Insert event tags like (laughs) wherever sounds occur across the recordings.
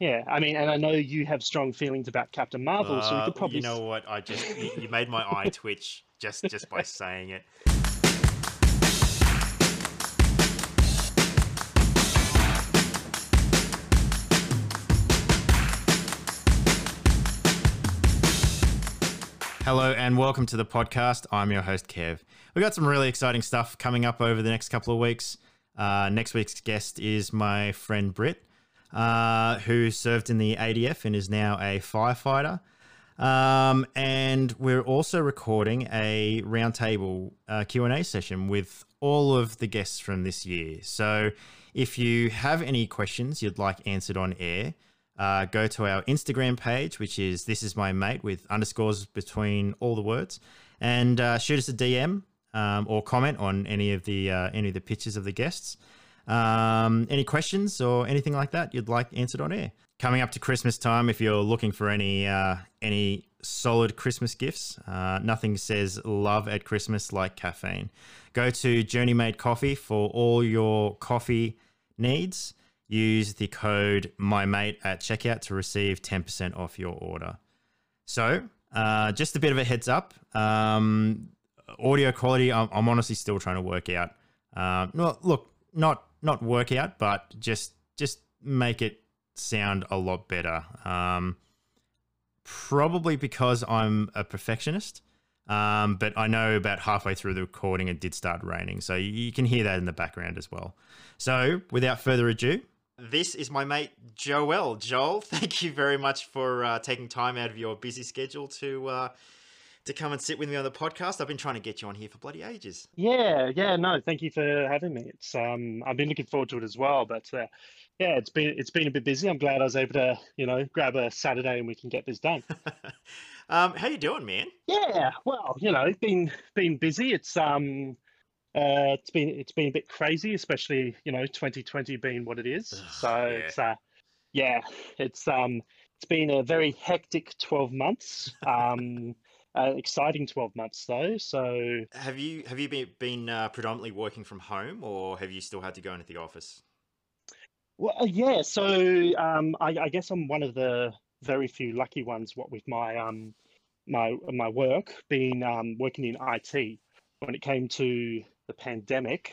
Yeah, I mean, and I know you have strong feelings about Captain Marvel, so we Uh, could probably. you know what? I just you, you made my eye (laughs) twitch just just by saying it. Hello and welcome to the podcast. I'm your host Kev. We've got some really exciting stuff coming up over the next couple of weeks. Uh, next week's guest is my friend Britt, uh, who served in the ADF and is now a firefighter. Um, and we're also recording a roundtable uh, Q&A session with all of the guests from this year. So if you have any questions you'd like answered on air, uh, go to our Instagram page, which is this is my mate with underscores between all the words, and uh, shoot us a DM um, or comment on any of the uh, any of the pictures of the guests. Um, any questions or anything like that you'd like answered on air. Coming up to Christmas time, if you're looking for any uh, any solid Christmas gifts, uh, nothing says love at Christmas like caffeine. Go to Journey Made Coffee for all your coffee needs. Use the code MyMate at checkout to receive 10% off your order. So, uh, just a bit of a heads up. Um, audio quality, I'm, I'm honestly still trying to work out. Uh, no, look, not not work out, but just just make it sound a lot better. Um, probably because I'm a perfectionist. Um, but I know about halfway through the recording it did start raining, so you, can hear that in the background as well. So, without further ado, this is my mate Joel. Joel, (laughs) thank you very much for uh, taking time out of your busy schedule to uh, to come and sit with me on the podcast. I've been trying to get you on here for bloody ages. Yeah, yeah, no, thank you for having me. It's um, I've been looking forward to it as well, but uh, yeah, it's been it's been a bit busy. I'm glad I was able to, you know, grab a Saturday and we can get this done. (laughs) um, how you doing, man? Yeah, well, you know, it's been been busy. It's um, uh, it's been it's been a bit crazy, especially you know, 2020 being what it is. So yeah. it's uh, yeah, it's um, it's been a very hectic 12 months. (laughs) Um, uh, exciting 12 months though. So Have you have you been been uh, predominantly working from home, or have you still had to go into the office? Well, uh, yeah. So um, I, I guess I'm one of the very few lucky ones. What with my um, my my work being um, working in IT, when it came to the pandemic,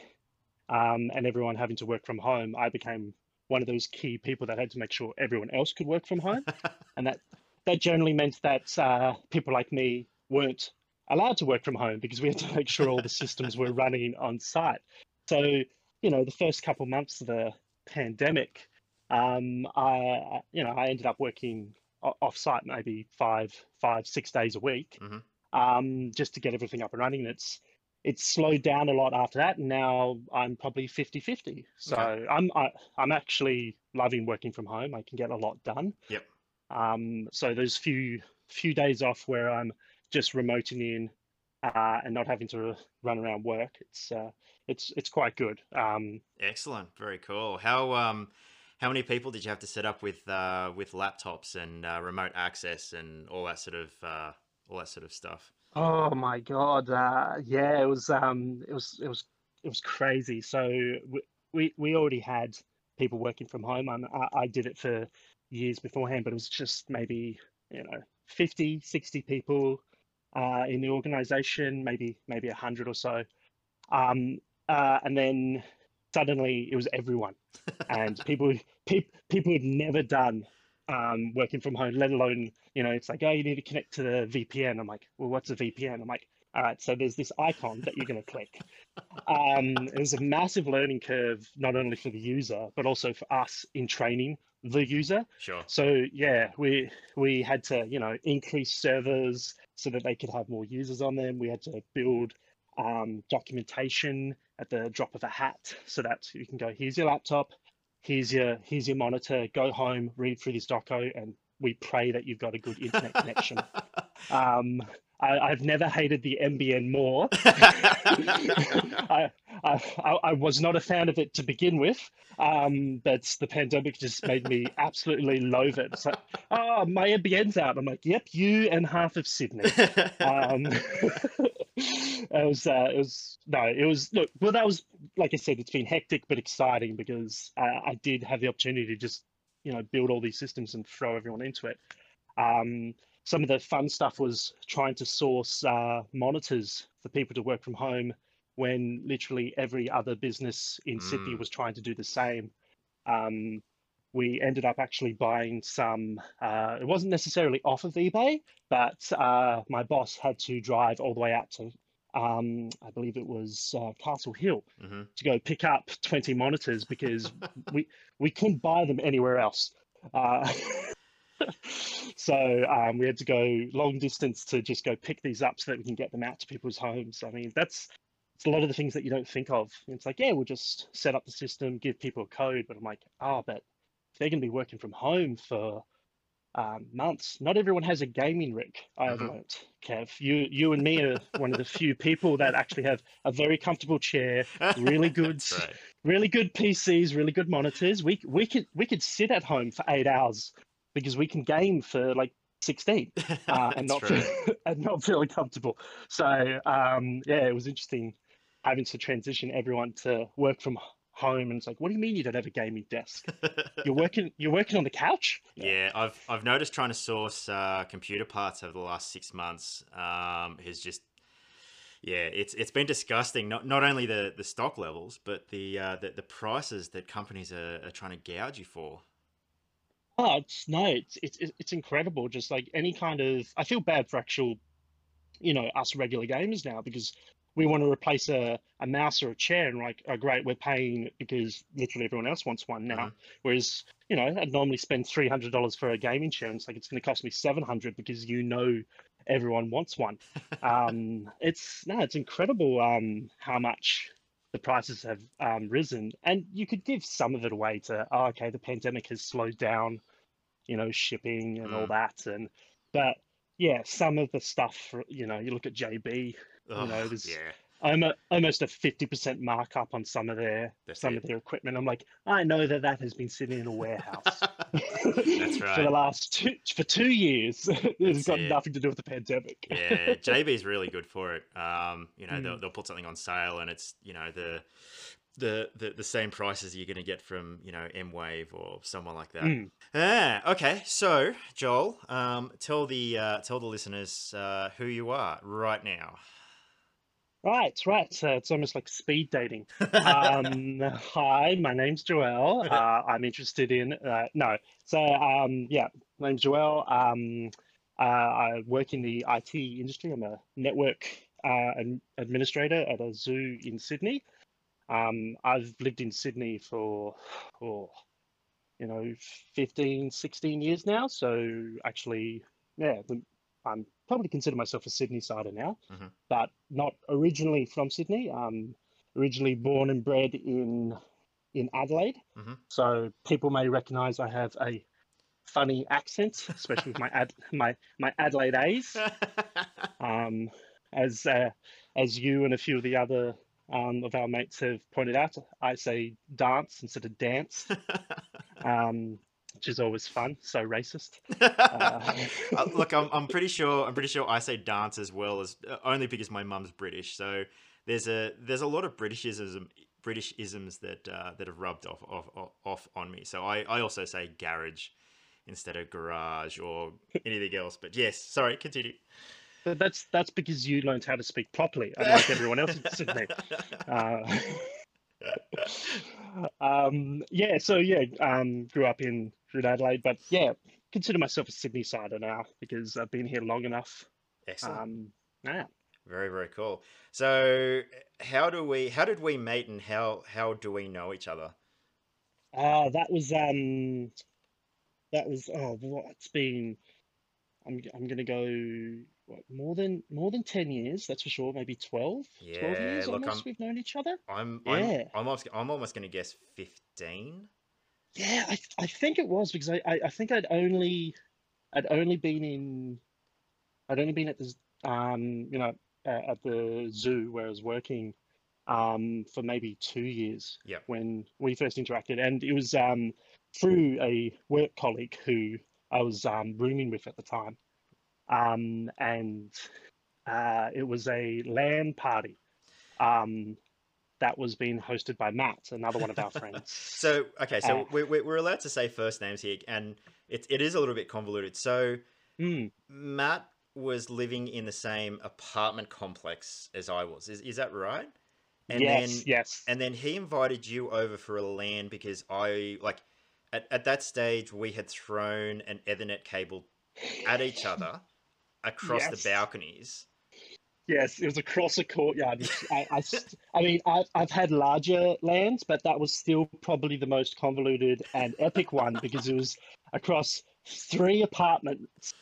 um, and everyone having to work from home, I became one of those key people that had to make sure everyone else could work from home, (laughs) and that that generally meant that uh, people like me weren't allowed to work from home because we had to make sure all the systems were running on site. So you know, the first couple months of the pandemic, um, I I- you know I ended up working off-site maybe five, five, six days a week, Mhm. um, just to get everything up and running. It's it's slowed down a lot after that, and now I'm probably 50-50. So Okay. I'm I, I'm actually loving working from home. I can get a lot done. Yep. Um, so those few few days off where I'm just remoting in uh, and not having to run around work, it's uh, it's it's quite good. Um, Excellent, very cool. How um how many people did you have to set up with uh, with laptops and uh, remote access and all that sort of uh, all that sort of stuff? Oh my God. Uh, yeah, it was um it was it was it was crazy. So we we, we already had people working from home. and I, I did it for years beforehand, but it was just maybe, you know, 50, 60 people uh, in the organization, maybe maybe a 100 or so. Um, uh, and then suddenly it was everyone. (laughs) And people pe- people had never done um, working from home, let alone you know, it's like, oh, you need to connect to the VPN. I'm like, well, what's a VPN? I'm like, all right, so there's this icon that you're going to click. (laughs) Um, it was a massive learning curve, not only for the user, but also for us in training the user. Sure. So yeah, we we had to, you know, increase servers so that they could have more users on them. We had to build um, documentation at the drop of a hat so that you can go, here's your laptop, here's your here's your monitor, go home, read through this doco, and we pray that you've got a good internet connection. (laughs) Um, I, I've never hated the NBN more. (laughs) I, I, I I was not a fan of it to begin with, um, but the pandemic just made me absolutely loathe it. It's like, oh, my NBN's out. I'm like, yep, you and half of Sydney. Um, (laughs) it was, uh, it was, no, it was, look, well, that was, like I said, it's been hectic but exciting because uh, I did have the opportunity to just you know build all these systems and throw everyone into it. Um, some of the fun stuff was trying to source uh, monitors for people to work from home when literally every other business in mm. Sydney was trying to do the same. Um, we ended up actually buying some. Uh, it wasn't necessarily off of eBay, but uh, my boss had to drive all the way out to, um, I believe it was uh, Castle Hill, mm-hmm. to go pick up 20 monitors because (laughs) we we couldn't buy them anywhere else. Uh, (laughs) (laughs) so um, we had to go long distance to just go pick these up so that we can get them out to people's homes. I mean, that's it's a lot of the things that you don't think of. It's like, yeah, we'll just set up the system, give people a code, but I'm like, oh, but they're going to be working from home for um, months. Not everyone has a gaming rig. I have mm-hmm. learned, Kev. You, you and me are one of the few people that actually have a very comfortable chair, really (laughs) good, right. really good PCs, really good monitors. We we could we could sit at home for eight hours because we can game for like 16 (laughs) uh, (laughs) and not feel, and not feeling comfortable. So um, yeah, it was interesting having to transition everyone to work from home and it's like what do you mean you don't have a gaming desk? (laughs) You're working you're working on the couch? Yeah i've i've noticed trying to source uh, computer parts over the last six months um, has just yeah it's it's been disgusting. Not not only the the stock levels but the uh, the, the prices that companies are, are trying to gouge you for oh it's no it's, it's it's incredible. Just like any kind of i feel bad for actual you know us regular gamers now because we want to replace a, a mouse or a chair and like oh great we're paying because literally everyone else wants one now. Mm-hmm. whereas you know i'd normally spend $300 for a gaming chair and it's like it's going to cost me 700 because you know everyone wants one. (laughs) Um, it's no it's incredible um, how much the prices have um, risen and you could give some of it away to oh, okay the pandemic has slowed down you know shipping and mm. all that and but yeah some of the stuff you know you look at jb you know, there's yeah. I'm a, almost a fifty percent markup on some of their That's some it. of their equipment. I'm like, I know that that has been sitting in a warehouse. (laughs) That's right. (laughs) for the last two for two years. (laughs) it's got it. nothing to do with the pandemic. yeah, JB is really good for it. Um, you know, mm. they'll, they'll put something on sale, and it's you know the the, the, the same prices you're going to get from you know Mwave or someone like that. Mm. Ah, okay. So Joel, um, tell the uh, tell the listeners uh, who you are right now. Right, right. So it's almost like speed dating. (laughs) Um, hi, my name's Joel. Uh, I'm interested in uh, no. So um, yeah, my name's Joel. Um, uh, I work in the IT industry. I'm a network uh, administrator at a zoo in Sydney. Um, I've lived in Sydney for, oh, you know, 15, 16 years now. So actually, yeah, I'm probably consider myself a Sydney sider now, mm-hmm. but not originally from Sydney. Um, originally born and bred in in Adelaide, mm-hmm. so people may recognise I have a funny accent, especially with my ad (laughs) my my Adelaide A's. (laughs) um, as uh, as you and a few of the other um, of our mates have pointed out, I say dance instead of dance. (laughs) um, which is always fun. So racist. (laughs) uh, (laughs) look, I'm, I'm pretty sure I'm pretty sure I say dance as well as uh, only because my mum's British. So there's a there's a lot of Britishism British isms that uh, that have rubbed off, off off on me. So I, I also say garage instead of garage or anything else. But yes, sorry, continue. That's that's because you learned how to speak properly, unlike everyone else in Sydney. (laughs) Uh, um, yeah, so yeah, um, grew up in in Adelaide, but yeah, consider myself a Sydney sider now because I've been here long enough. Excellent. Um, yeah. Very very cool. So how do we? How did we meet, and how how do we know each other? Uh, that was um, that was oh, what it's been. I'm I'm gonna go what, more than more than 10 years that's for sure maybe 12 yeah, 12 years look, almost I'm, we've known each other i'm yeah. i'm, I'm almost, I'm almost going to guess 15 yeah I, I think it was because I, I, I think i'd only i'd only been in i'd only been at the um you know uh, at the zoo where i was working um for maybe two years when we first interacted. And it was um through a work colleague who i was um rooming with at the time. Um, and uh, it was a LAN party. Um, that was being hosted by Matt, another one of our friends. (laughs) So okay, so Uh, we, we, we're allowed to say first names here, and it, it is a little bit convoluted. So Mm, Matt was living in the same apartment complex as I was. Is is that right? And yes, then yes. and then he invited you over for a LAN because I like at, at that stage we had thrown an Ethernet cable at each other across Yes. the balconies. Yes, it was across a courtyard. I, I, I mean, I've, I've had larger LANs, but that was still probably the most convoluted and epic one because it was across three apartments.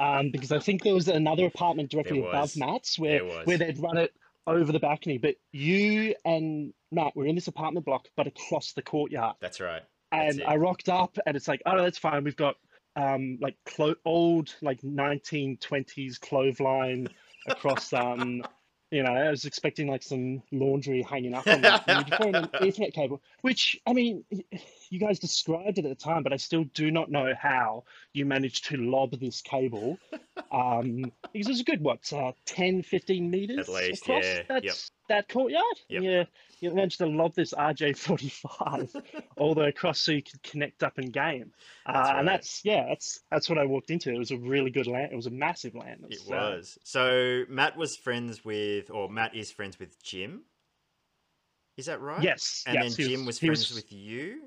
Um, because I think there was another apartment directly above. Matt's where, where they'd run it over the balcony. But you and Matt were in this apartment block, but across the courtyard. That's right. That's And it. I rocked up, and it's like, oh, that's fine. We've got um, like clo- old, like 1920s clothesline across. Um, you know, I was expecting like some laundry hanging up on that. (laughs) And you throw in an Ethernet cable, which I mean, you guys described it at the time, but I still do not know how you managed to lob this cable. (laughs) Um, because it was a good, what, uh, 10, 15 meters least, across yeah, that, yep. that courtyard? Yep. Yeah, you managed to lob this RJ45 (laughs) all the way across so you could connect up and game. That's uh, right. And that's yeah, that's that's what I walked into. It was a really good LAN. It was a massive LAN. It uh, was. So Matt was friends with, or Matt is friends with Jim. Is that right? yes, And yes, then Jim was he friends with you.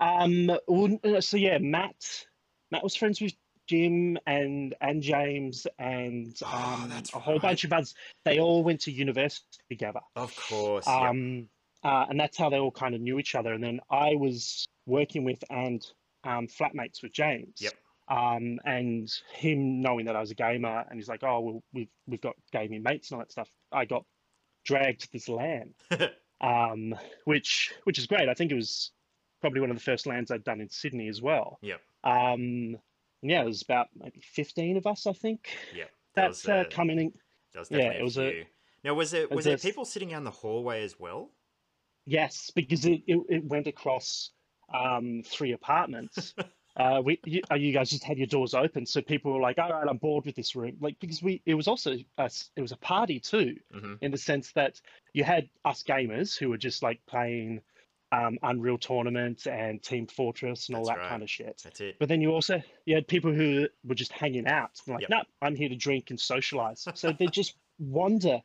Um. uh, So yeah, Matt. Matt was friends with Jim and and James and Oh, um, that's a whole right. bunch of others. They all went to university together. Of course. Um. Uh, and that's how they all kind of knew each other. And then I was working with and um, flatmates with James. Yep. Um, and him knowing that I was a gamer, and he's like, "Oh, well, we've we've got gaming mates and all that stuff." I got dragged to this LAN, (laughs) um, which which is great. I think it was probably one of the first LANs I'd done in Sydney as well. Yeah. Um, yeah, it was about maybe fifteen of us, I think. Yeah. That That's uh, uh, coming in. That was yeah, it was a- Now, was there was there people sitting down the hallway as well? Yes, because it, it, it went across um, three apartments. (laughs) uh, we you, uh, you guys just had your doors open, so people were like, "All right, I'm bored with this room." Like because we it was also a, it was a party too, hmm in the sense that you had us gamers who were just like playing um, Unreal Tournament and Team Fortress and all That's that right. kind of shit. That's it. But then you also you had people who were just hanging out, like, Yep. "No, I'm here to drink and socialize." So they (laughs) just wander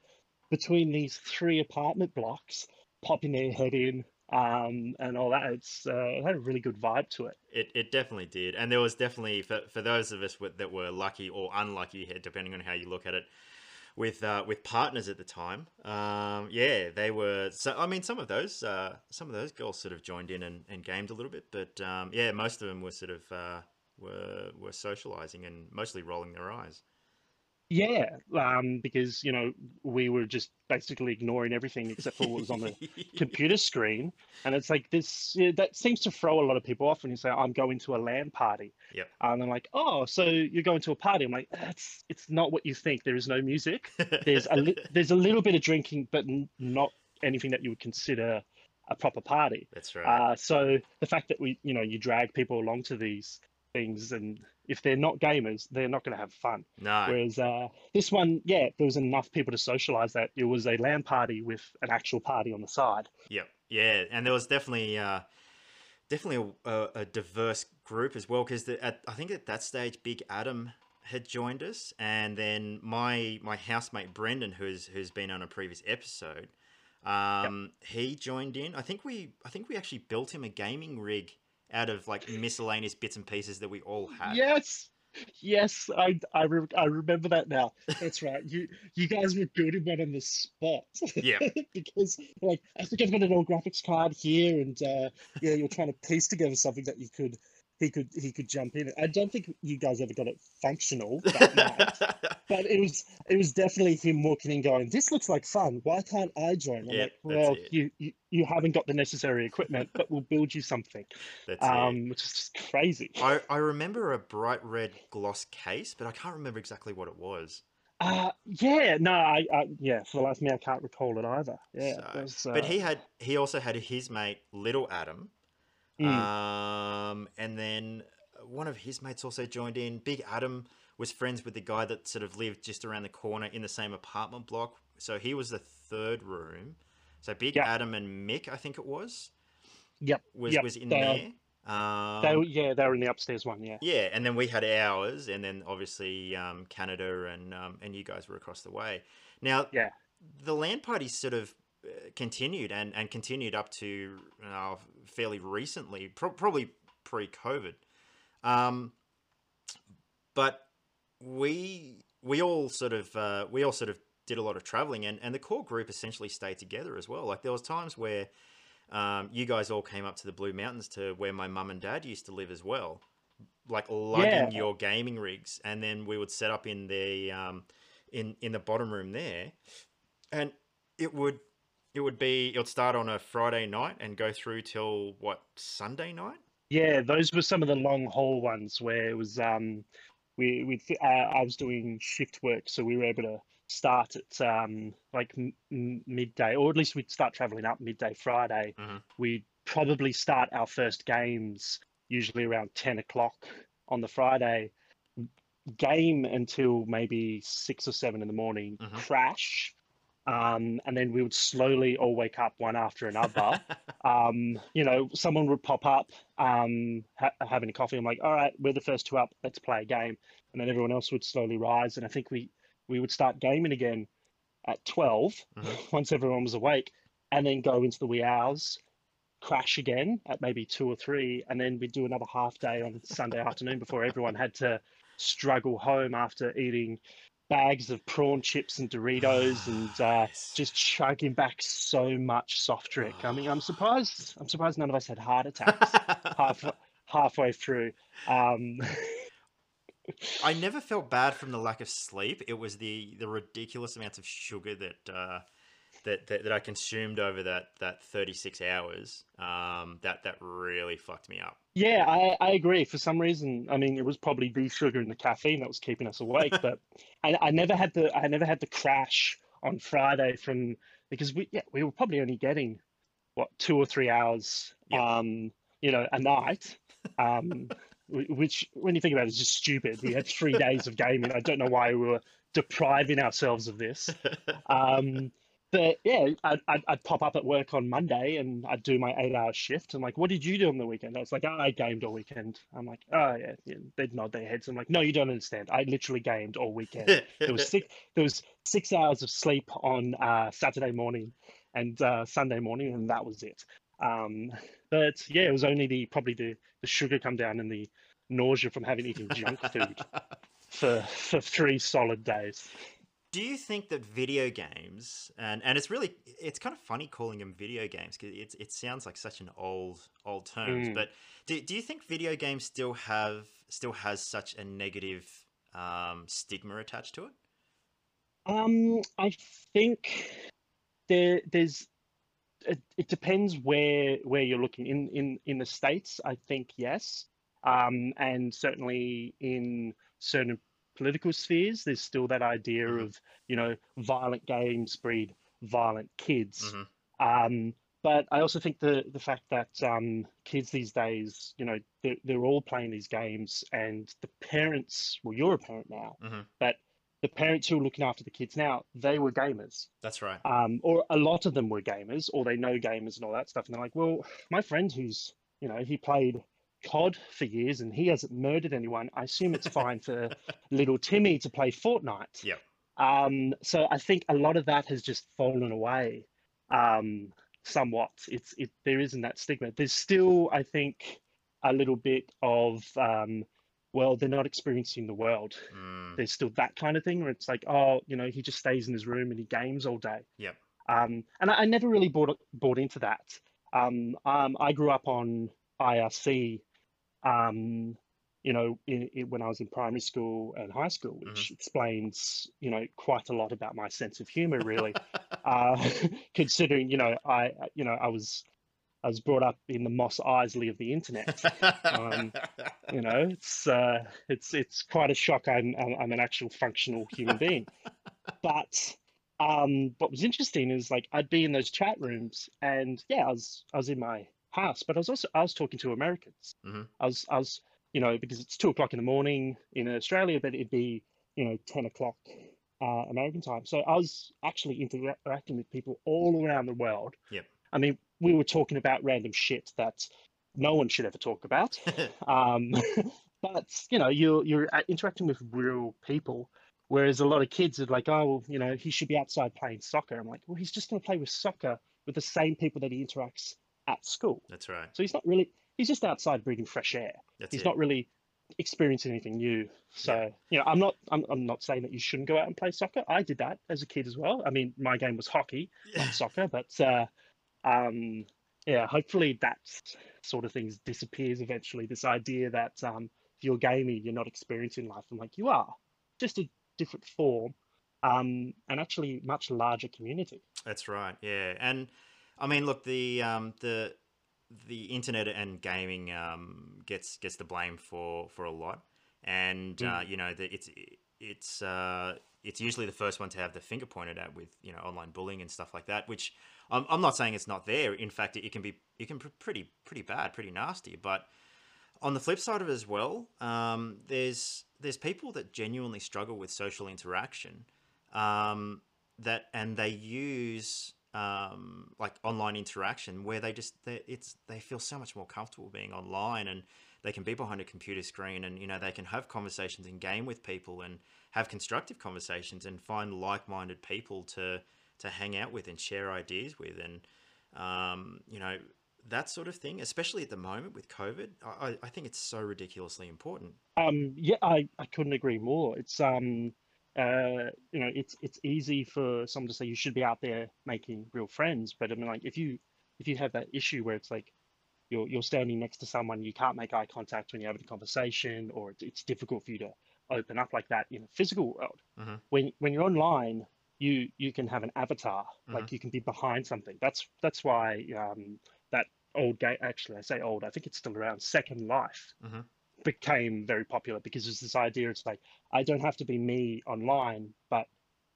between these three apartment blocks, popping their head in, um, and all that. It's uh, it had a really good vibe to it. It, it definitely did, and there was definitely for, for those of us that were lucky or unlucky, here, depending on how you look at it, with uh, with partners at the time. Um, yeah, they were. So I mean, some of those uh, some of those girls sort of joined in and, and gamed a little bit, but um, yeah, most of them were sort of uh, were were socializing and mostly rolling their eyes. Yeah, um, because you know we were just basically ignoring everything except for what was on the (laughs) computer screen, and it's like this yeah, that seems to throw a lot of people off when you say I'm going to a LAN party. yeah, And I'm like, oh, so you're going to a party? I'm like, that's it's not what you think. There is no music. There's a li- (laughs) there's a little bit of drinking, but n- not anything that you would consider a proper party. That's right. Uh, so the fact that we, you know, you drag people along to these things, and if they're not gamers, they're not going to have fun. no, Whereas uh, this one, yeah, there was enough people to socialize that it was a LAN party with an actual party on the side. Yep. Yeah, and there was definitely uh, definitely a, a, a diverse group as well because I think at that stage, Big Adam had joined us, and then my my housemate Brendan, who's who's been on a previous episode, um, he joined in. I think we I think we actually built him a gaming rig out of like miscellaneous bits and pieces that we all had. Yes, yes, I I, re- I remember that now. That's right. You you guys were building one on the spot. Yeah. (laughs) because like I think I've got an old graphics card here, and uh, yeah, you're trying to piece together something that you could he could he could jump in. I don't think you guys ever got it functional (laughs) that night. But it was it was definitely him walking in going, This looks like fun. Why can't I join? Yep, like, Well, you, you you haven't got the necessary equipment, but we'll build you something. That's it. Um which is just crazy. I, I remember a bright red gloss case, but I can't remember exactly what it was. Uh yeah, no, I, I yeah, for the life of me I can't recall it either. Yeah. So- it was, But uh, he had he also had his mate Little Adam, mm, um, and then one of his mates also joined in. Big Adam was friends with the guy that sort of lived just around the corner in the same apartment block, so he was the third room. So Big Yep. Adam and Mick, I think it was, Yep. was Yep, was in they there. Um, They, yeah, they were in the upstairs one. Yeah. yeah, and then we had ours, and then obviously um, Canada and um, and you guys were across the way. Now, Yeah. the LAN party sort of uh, continued and, and continued up to uh, fairly recently, pro- probably pre-COVID. Um, but we we all sort of uh, we all sort of did a lot of traveling, and, and the core group essentially stayed together as well. Like there was times where um, you guys all came up to the Blue Mountains to where my mum and dad used to live as well, like lugging Yeah. your gaming rigs, and then we would set up in the um, in in the bottom room there, and it would it would be it would start on a Friday night and go through till what Sunday night. Yeah, those were some of the long haul ones where it was um we we uh, I was doing shift work, so we were able to start at um like m- midday, or at least we'd start traveling up midday Friday. Mhm. We'd probably start our first games usually around ten o'clock on the Friday. Game until maybe six or seven in the morning. Mhm. Crash. Um, and then we would slowly all wake up one after another (laughs) um, you know, someone would pop up, um, ha- having a coffee. I'm like, all right, we're the first two up. Let's play a game, and then everyone else would slowly rise. And I think we we would start gaming again at 12 Mhm. (laughs) once everyone was awake, and then go into the wee hours, crash again at maybe two or three, and then we'd do another half day on Sunday afternoon before everyone had to struggle home after eating bags of prawn chips and Doritos and uh, just chugging back so much soft drink. I mean, I'm surprised. I'm surprised none of us had heart (laughs) attacks half halfway through. Um, I (laughs) never felt bad from the lack of sleep. It was the the ridiculous amounts of sugar that uh, that, that that I consumed over that that 36 hours. Um, that that really fucked me up. yeah, I, I agree. For some reason, I mean, it was probably the sugar and the caffeine that was keeping us awake. (laughs) but I, I never had the I never had the crash on Friday from because we yeah we were probably only getting what two or three hours Yeah. um you know a night um (laughs) which when you think about it is just stupid we had three days of gaming i don't know why we were depriving ourselves of this (laughs) um but yeah I'd, I'd, I'd pop up at work on monday and i'd do my eight hour shift. I'm like what did you do on the weekend? I was like oh, i gamed all weekend. I'm like oh yeah, yeah. They'd nod their heads. I'm like no you don't understand. I literally gamed all weekend. There was six (laughs) there was six hours of sleep on uh, Saturday morning and uh, Sunday morning, and that was it. Um, but yeah, it was only the probably the the sugar come down and the nausea from having eaten junk food (laughs) for for three solid days. Do you think that video games and and it's really it's kind of funny calling them video games because it it sounds like such an old old terms, Mm. but do do you think video games still have still has such a negative um, stigma attached to it? Um, I think there there's it, it depends where where you're looking in in in the states. I think yes, um, and certainly in certain political spheres, there's still that idea Mhm. of you know violent games breed violent kids. Mhm. Um, but I also think the the fact that um, kids these days, you know, they're, they're all playing these games, and the parents, well, you're a parent now, Mhm. but the parents who are looking after the kids now, they were gamers, That's right. um, or a lot of them were gamers, or they know gamers and all that stuff. And they're like, well, my friend who's, you know, he played COD for years and he hasn't murdered anyone. I assume it's fine for (laughs) little Timmy to play Fortnite. Yep. Um, so I think a lot of that has just fallen away, um, somewhat. It's it there isn't that stigma. There's still, I think, a little bit of um, well, they're not experiencing the world. Mm, There's still that kind of thing where it's like, oh, you know, he just stays in his room and he games all day. Yep. Um, and I, I never really bought bought into that. Um, um, I grew up on IRC, um, you know, in, in, when I was in primary school and high school, which explains, you know, quite a lot about my sense of humor, really. (laughs) uh, (laughs) considering, you know, I, you know, I was, I was brought up in the Mos Eisley of the internet. um, You know, it's, uh, it's, it's quite a shock. I'm, I'm, I'm an actual functional human being. But um, what was interesting is like I'd be in those chat rooms, and yeah, I was, I was in my house, but I was also, I was talking to Americans. Mhm. I was, I was, you know, because it's two o'clock in the morning in Australia, but it'd be, you know, ten o'clock uh, American time. So I was actually interacting with people all around the world. Yep. I mean, we were talking about random shit that no one should ever talk about. (laughs) um, (laughs) but you know, you're you're interacting with real people. Whereas a lot of kids are like, oh, well, you know, he should be outside playing soccer. I'm like, well, he's just going to play with soccer with the same people that he interacts at school. That's right. So he's not really, he's just outside breathing fresh air. That's he's it. not really experiencing anything new. So, Yeah. you know, I'm not, I'm, I'm not saying that you shouldn't go out and play soccer. I did that as a kid as well. I mean, my game was hockey, not soccer, but, uh, um, yeah, hopefully that sort of things disappears eventually. This idea that um, if you're gaming, you're not experiencing life. I'm like, you are, just a different form, um, and actually much larger community. That's right. Yeah, and I mean, look, the um, the the internet and gaming um, gets gets the blame for for a lot, and uh, you know, the, it's it's uh, it's usually the first one to have the finger pointed at with you know online bullying and stuff like that. Which I'm, I'm not saying it's not there. In fact, it, it can be it can be pretty pretty bad, pretty nasty. But on the flip side of it as well, um, there's there's people that genuinely struggle with social interaction, um, that and they use um, like online interaction where they just they, it's they feel so much more comfortable being online and they can be behind a computer screen and you know they can have conversations and game with people and have constructive conversations and find like-minded people to to hang out with and share ideas with and um, you know that sort of thing especially at the moment with covid i, I think it's so ridiculously important Um, yeah, I, I couldn't agree more. It's um, uh, you know, it's it's easy for someone to say you should be out there making real friends, but I mean, like if you if you have that issue where it's like you're you're standing next to someone, you can't make eye contact when you're having a conversation, or it's, it's difficult for you to open up like that in a physical world. Mhm. When when you're online, you you can have an avatar, like you can be behind something. That's that's why um, that old game. Actually, I say old. I think it's still around. Second Life Mhm. Became very popular because there's this idea. It's like I don't have to be me online, but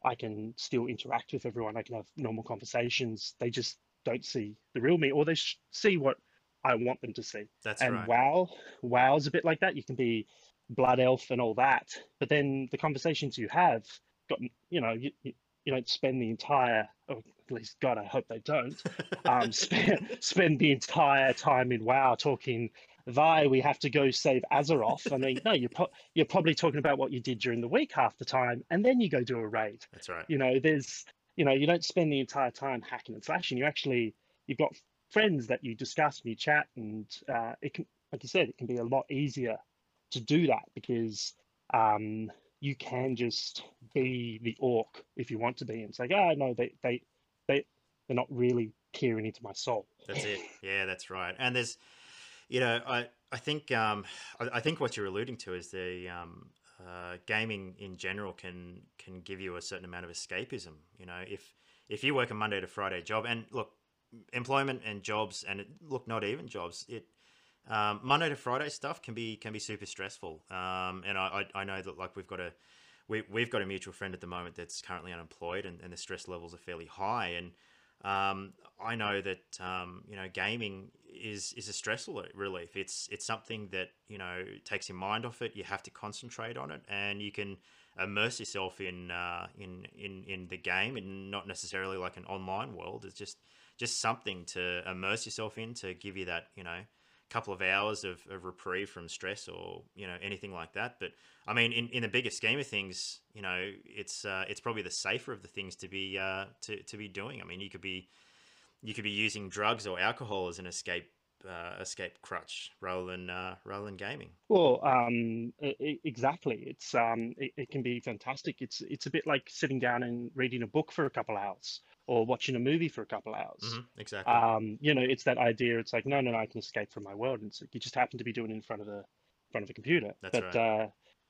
I can still interact with everyone. I can have normal conversations. They just don't see the real me, or they sh- see what I want them to see. that's and right WoW, WoW's a bit like that. You can be blood elf and all that, but then the conversations you have got, you know, you, you, you don't spend the entire, or at least God, I hope they don't, um, (laughs) spend spend the entire time in WoW talking. Vi, we have to go save Azeroth. I mean, no, you're pro- you're probably talking about what you did during the week half the time, and then you go do a raid that's right you know there's you know you don't spend the entire time hacking and slashing you actually you've got friends that you discuss and you chat and uh, it can like you said it can be a lot easier to do that because um, you can just be the orc if you want to be and say oh no they they they they're not really peering into my soul That's it. Yeah, that's right. And there's, you know, I I think um I, I think what you're alluding to is the um uh, gaming in general can can give you a certain amount of escapism. You know, if if you work a Monday to Friday job, and look, employment and jobs, and it, look, not even jobs, it. Um, Monday to Friday stuff can be can be super stressful, um, and I, I I know that like we've got a we we've got a mutual friend at the moment that's currently unemployed, and, and the stress levels are fairly high, and um, I know that um, you know gaming is is a stress rel- relief. It's it's something that you know takes your mind off it. You have to concentrate on it, and you can immerse yourself in uh, in in in the game, and not necessarily like an online world. It's just just something to immerse yourself in to give you that you know couple of hours of, of reprieve from stress or you know anything like that. But I mean, in, in the bigger scheme of things, you know, it's uh, it's probably the safer of the things to be uh, to to be doing. I mean, you could be you could be using drugs or alcohol as an escape uh, escape crutch rather than uh, rather than gaming. Well, um, e- exactly. It's um, it, it can be fantastic. It's it's a bit like sitting down and reading a book for a couple of hours or watching a movie for a couple hours. hmm exactly. Um, you know, it's that idea. It's like no, no, no, I can escape from my world, and it's like you just happen to be doing it in front of the front of a computer. That's but uh,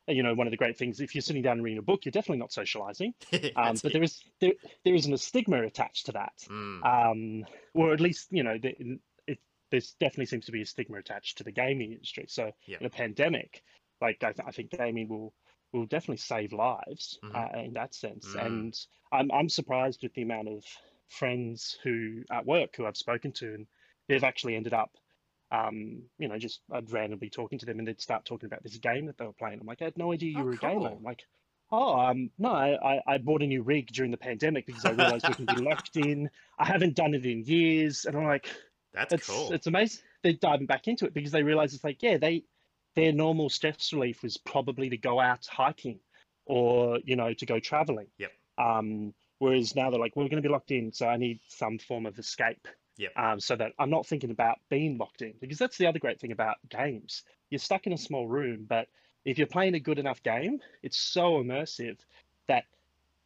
you know, one of the great things if you're sitting down and reading a book, you're definitely not socializing. (laughs) Um, but it. there is there there isn't a stigma attached to that Mm, um, or at least you know the, it, there's definitely seems to be a stigma attached to the gaming industry. So Yeah. in a pandemic, like I, th- I think gaming will will definitely save lives Mhm. uh, in that sense. Mm. And I'm I'm surprised with the amount of friends who at work who I've spoken to and they've actually ended up. Um, you know, just I'd randomly talking to them and they'd start talking about this game that they were playing. I'm like, I had no idea you Oh, were a gamer. I'm like, oh, um, no, I, I bought a new rig during the pandemic because I realized we can be (laughs) locked in. I haven't done it in years, and I'm like, That's it's cool. it's amazing. They're diving back into it because they realize it's like, yeah, they their normal stress relief was probably to go out hiking or you know to go traveling. Yep. Um, whereas now they're like, we're going to be locked in, so I need some form of escape. Yep. Um, so that I'm not thinking about being locked in because that's the other great thing about games. You're stuck in a small room, but if you're playing a good enough game, it's so immersive that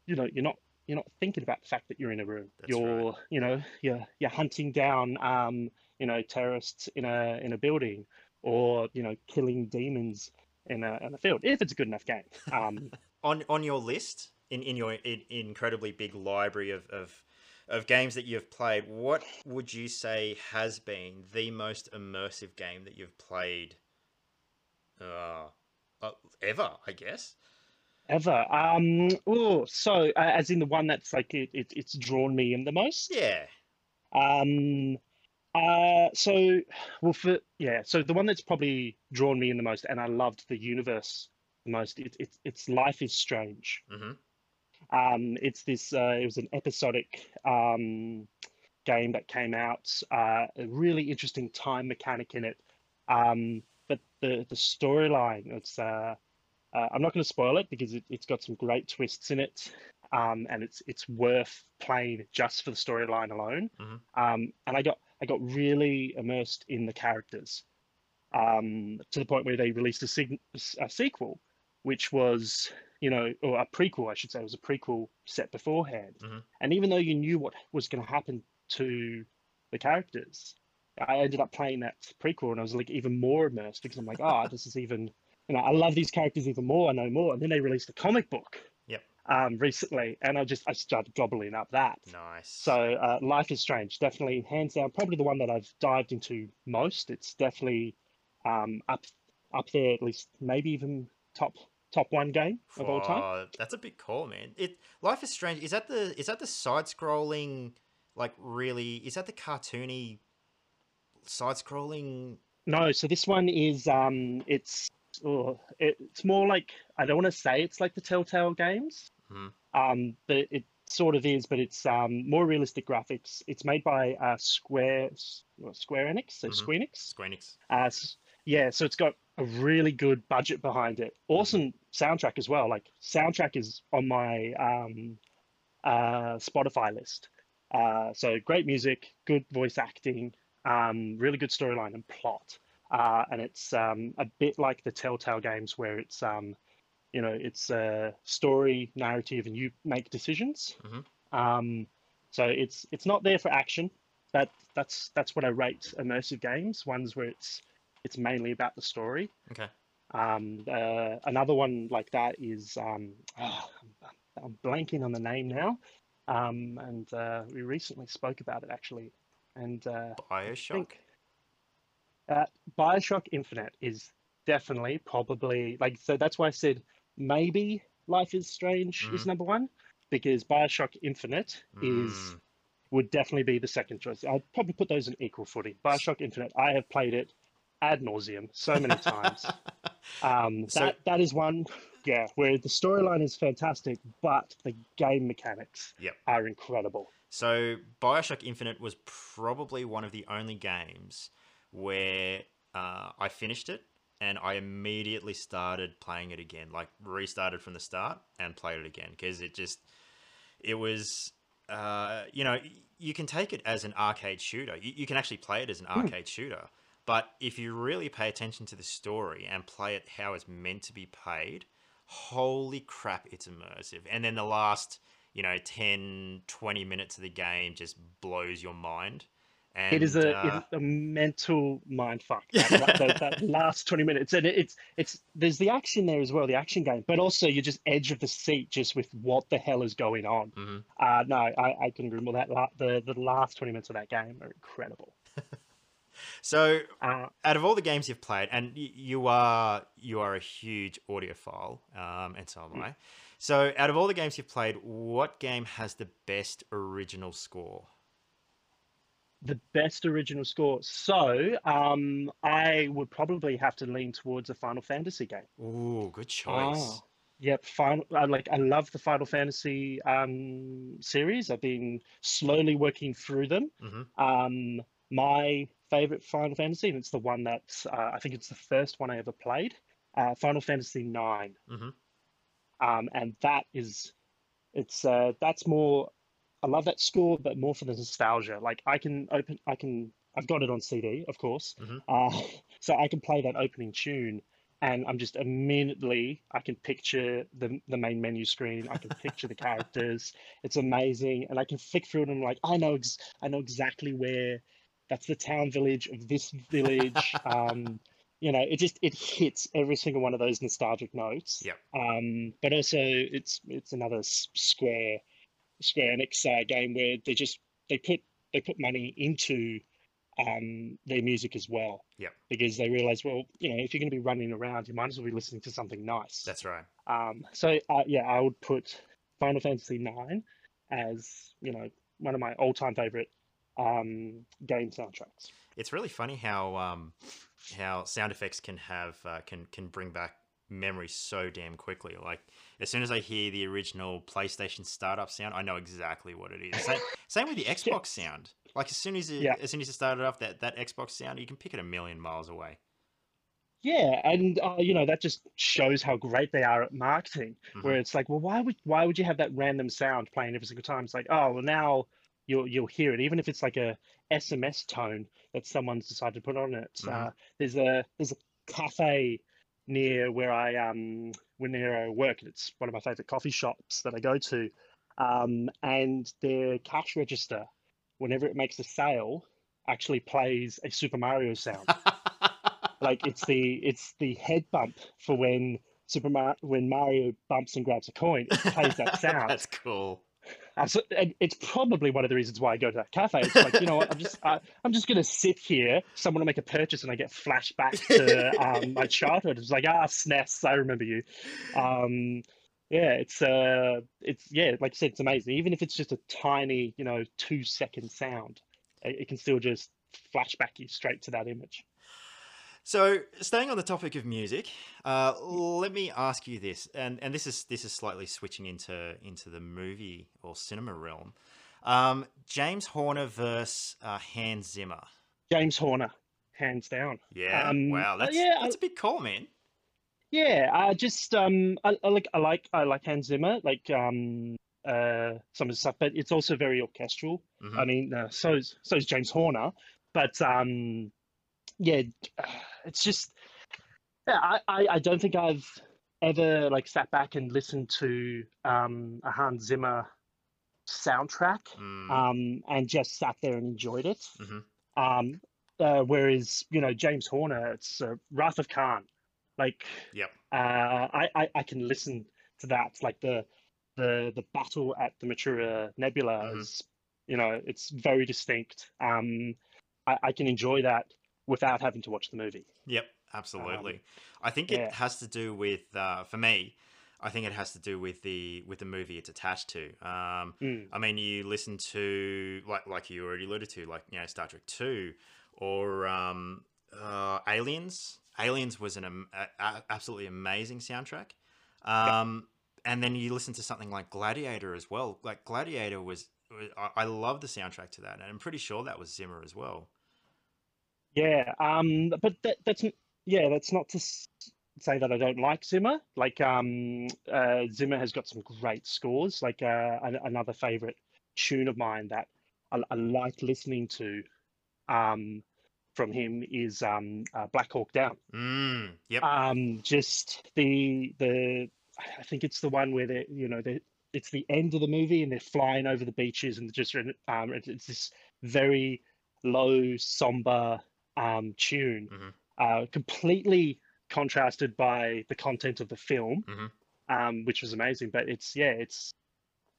you know you're not you're not thinking about the fact that you're in a room. That's right. you're you know you're you're hunting down um, you know terrorists in a in a building or you know killing demons in a in a field if it's a good enough game. (laughs) Um, on on your list in in your in, incredibly big library of, of of games that you've played, what would you say has been the most immersive game that you've played uh, uh, ever? I guess. ever. Um, oh, so uh, as in the one that's like it, it it's drawn me in the most. Yeah. Um, uh, so well for yeah, so the one that's probably drawn me in the most, and I loved the universe the most. It, it, it's Life is Strange. hmm Um, it's this. Uh, it was an episodic um, game that came out. Uh, a really interesting time mechanic in it. Um, but the the storyline. It's. Uh, uh, I'm not going to spoil it because it, it's got some great twists in it, um, and it's it's worth playing just for the storyline alone. Mhm. Um, and I got I got really immersed in the characters, um, to the point where they released a, a sequel, which was you know, or a prequel, I should say, it was a prequel set beforehand. Mhm. And even though you knew what was going to happen to the characters, I ended up playing that prequel and I was like even more immersed because I'm like, oh, this is even, you know, I love these characters even more. I know more. And then they released a comic book. Um, recently, and I just I started gobbling up that. Nice. So uh, Life is Strange, definitely hands down, probably the one that I've dived into most. It's definitely um, up up there, at least maybe even top top one game of all time. Oh, that's a big call, man. It Life is Strange. Is that the is that the side scrolling like really is that the cartoony side scrolling No, so this one is um, it's oh, it, it's more like I don't want to say it's like the Telltale games, Mhm. um, but it sort of is. But it's um, more realistic graphics. It's made by uh, Square Square Enix, so Mhm. Square Enix. Squeenix? Uh, s- yeah, so it's got a really good budget behind it. Awesome soundtrack as well. Like soundtrack is on my um, uh, Spotify list. Uh, so great music, good voice acting, um, really good storyline and plot. Uh, and it's um, a bit like the Telltale games where it's um, you know it's a story narrative and you make decisions. Mhm. Um, so it's it's not there for action. That that's that's what I rate immersive games. Ones where it's it's mainly about the story. Okay. Um, uh, another one like that is um, ah, I'm, blanking on the name now, um, and uh, we recently spoke about it actually. And uh, I Bioshock? Uh, Bioshock Infinite is definitely probably like so. That's why I said maybe Life is Strange is Mhm. number one because Bioshock Infinite is Mm, would definitely be the second choice. I'd probably put those in equal footing. Bioshock Infinite, I have played it ad nauseum so many times. (laughs) Um, So- that that is one, yeah, where the storyline is fantastic, but the game mechanics Yep. are incredible. So Bioshock Infinite was probably one of the only games where uh, I finished it and I immediately started playing it again, like restarted from the start and played it again because it just it was uh, you know you can take it as an arcade shooter. You, you can actually play it as an arcade shooter, but if you really pay attention to the story and play it how it's meant to be played, holy crap, it's immersive. And then the last you know 10 20 minutes of the game just blows your mind and it is a, uh, it's a mental mind fuck. (laughs) That, that, that- last twenty minutes, and it- it's it's there's the action there as well, the action game, but also you're just edge of the seat, just with what the hell is going on. mhm. Uh, no, I, I can agree more. That la- the the last twenty minutes of that game are incredible. (laughs) so Uh, out of all the games you've played and y- you are you are a huge audiophile um, and so am Mm. i so out of all the games you've played what game has the best original score the best original score. So um, I would probably have to lean towards a Final Fantasy game. Ooh, good choice Ah, Yep, final. I like. I love the Final Fantasy um, series. I've been slowly working through them. hmm Um, my favorite Final Fantasy, and it's the one that uh, I think it's the first one I ever played. Uh, Final Fantasy Nine, hmm um, and that is, it's uh, that's more. I love that score, but more for the nostalgia. Like I can open, I can. I've got it on CD, of course, Mhm. uh, (laughs) so I can play that opening tune, and I'm just immediately I can picture the the main menu screen. I can picture the (laughs) characters. It's amazing, and I can flick through it. And I'm like, I know, ex- I know exactly where. That's the town village of this village. (laughs) Um, you know, it just it hits every single one of those nostalgic notes. Yep. Um, but also it's it's another s- Square Square Enix uh, game where they just they put they put money into um, their music as well. Yeah. Because they realize, well, you know, if you're going to be running around, you might as well be listening to something nice. That's right. Um, so uh, yeah, I would put Final Fantasy IX as you know one of my all-time favorite um, game soundtracks. It's really funny how um, how sound effects can have uh, can can bring back memories so damn quickly. Like as soon as I hear the original PlayStation startup sound, I know exactly what it is. Same, (laughs) same with the Xbox sound. Like as soon as it, Yeah. as soon as you it off, that that Xbox sound, you can pick it a million miles away. Yeah, and uh, you know that just shows how great they are at marketing. Where Mhm. it's like, well, why would why would you have that random sound playing every single time? It's like, oh, well, now you'll you'll hear it, even if it's like a SMS tone that someone's decided to put on it. Mhm. Uh, there's a there's a cafe near where I um near I work, it's one of my favorite coffee shops that I go to. Um, and their cash register, whenever it makes a sale, actually plays a Super Mario sound (laughs) like it's the it's the head bump for when Super Mar- when Mario bumps and grabs a coin, it plays that (laughs) sound. That's cool. So, and it's probably one of the reasons why I go to that cafe. It's like you know what, I'm just I, I'm just gonna sit here. Someone will make a purchase, and I get flashed back to (laughs) um, my childhood. It's like ah, SNES, I remember you. Um, yeah, it's uh, it's yeah, like you said, it's amazing. Even if it's just a tiny, you know, two second sound, it, it can still just flash back you straight to that image. So, staying on the topic of music, uh, let me ask you this, and, and this is this is slightly switching into into the movie or cinema realm. Um, James Horner versus uh, Hans Zimmer. James Horner, hands down. Yeah, Um, wow, that's yeah, that's a big call, man. Yeah, I just um I, I like I like I like Hans Zimmer, like um uh some of the stuff, but it's also very orchestral. Mhm. I mean, uh, so is so is James Horner, but um yeah, (sighs) it's just yeah, I, I I don't think I've ever like sat back and listened to um a Hans Zimmer soundtrack Mm, um and just sat there and enjoyed it. mhm. Um, uh, whereas you know James Horner, it's uh, Wrath of Khan. Like, Yep. uh, I, I I can listen to that. Like the the the battle at the Mutara Nebula Mhm. is, you know, it's very distinct. Um, I, I can enjoy that without having to watch the movie. Yep, absolutely. Um, I think yeah. it has to do with uh, for me. I think it has to do with the with the movie it's attached to. Um, Mm, I mean, you listen to like like you already alluded to, like you know Star Trek Two, or um, uh, Aliens. Aliens was an a- absolutely amazing soundtrack. Um, And then you listen to something like Gladiator as well. Like Gladiator was, was I, I love the soundtrack to that, and I'm pretty sure that was Zimmer as well. Yeah. Um, but that that's yeah, that's not to say that I don't like Zimmer. Like, um, uh, Zimmer has got some great scores. Like, uh, another favorite tune of mine that I, I like listening to, um, from him is um, uh, Black Hawk Down. Mm, yep. Um, just the the I think it's the one where they you know they it's the end of the movie and they're flying over the beaches and just um, it's, it's this very low somber um, tune, Mhm. uh, completely contrasted by the content of the film, Mhm. um, which was amazing. But it's yeah, it's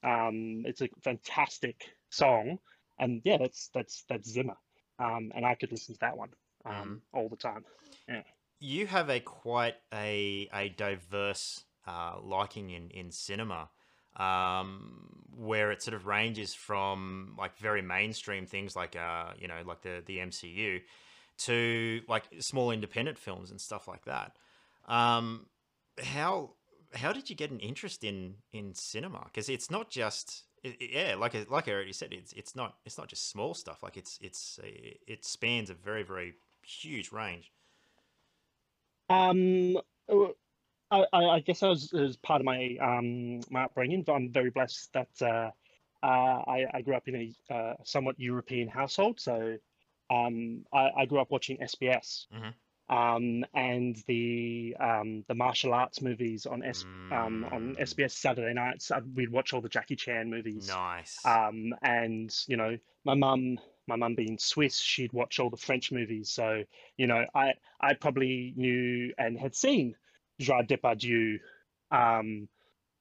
um, it's a fantastic song, and yeah, that's that's that's Zimmer, um, and I could listen to that one um, all the time. you have a quite a a diverse uh, liking in in cinema, um, where it sort of ranges from like very mainstream things like uh you know like the the MCU to like small independent films and stuff like that. Um, how how did you get an interest in in cinema? Because it's not just yeah, like like I already said, it's it's not it's not just small stuff. Like it's it's it spans a very very huge range. Um, uh, I, I guess I was as part of my um my upbringing. I'm very blessed that uh, uh, I I grew up in a uh, somewhat European household. So um, I, I grew up watching SBS. Mhm. Um, and the um, the martial arts movies on S um, on Mm. SBS Saturday nights, uh, we'd watch all the Jackie Chan movies. Nice. Um, and you know, my mum, my mum being Swiss, she'd watch all the French movies. So you know, I I probably knew and had seen Gerard Depardieu um,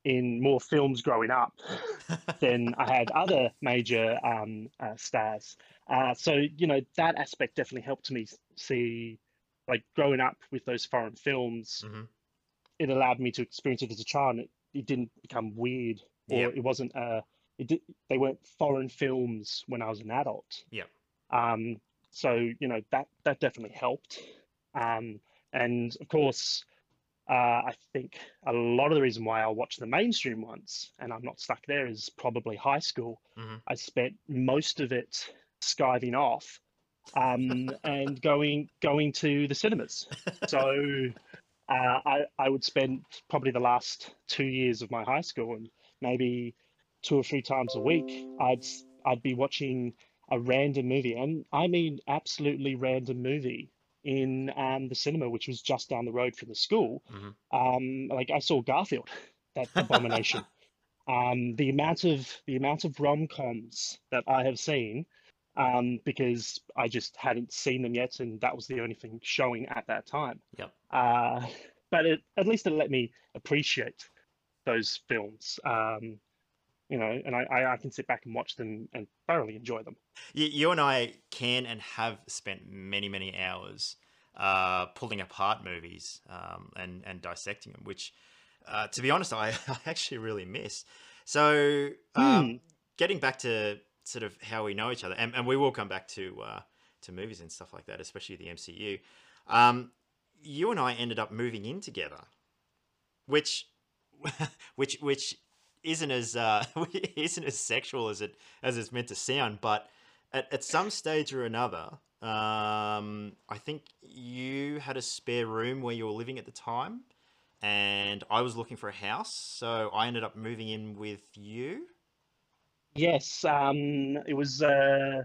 in more films growing up (laughs) than I had other major um, uh, stars. Uh, so you know, that aspect definitely helped me see, like growing up with those foreign films. Mhm. It allowed me to experience it as a child. And it, it didn't become weird, or Yep. it wasn't. Uh, it did, they weren't foreign films when I was an adult. Yeah. Um, so you know that that definitely helped. Um, and of course, uh, I think a lot of the reason why I watch the mainstream ones and I'm not stuck there is probably high school. Mhm. I spent most of it skiving off um, (laughs) and going going to the cinemas. So uh, I I would spend probably the last two years of my high school and maybe two or three times a week I'd I'd be watching a random movie and I mean absolutely random movie in um, the cinema which was just down the road from the school. Mhm. Um, like I saw Garfield, that (laughs) abomination. um, the amount of the amount of rom coms that I have seen um, because I just hadn't seen them yet, and that was the only thing showing at that time. Yep. Uh, but it, at least it let me appreciate those films. Um, you know, and I, I, can sit back and watch them and thoroughly enjoy them. You, you and I can and have spent many, many hours uh, pulling apart movies um, and and dissecting them, which, uh, to be honest, I, (laughs) I actually really miss. So, um, Hmm. getting back to sort of how we know each other, and, and we will come back to uh, to movies and stuff like that, especially the MCU. Um, you and I ended up moving in together, which, (laughs) which, which isn't as uh, (laughs) isn't as sexual as it as it's meant to sound, but at, at some stage or another, um, I think you had a spare room where you were living at the time, and I was looking for a house, so I ended up moving in with you. Yes, um, it was. Uh,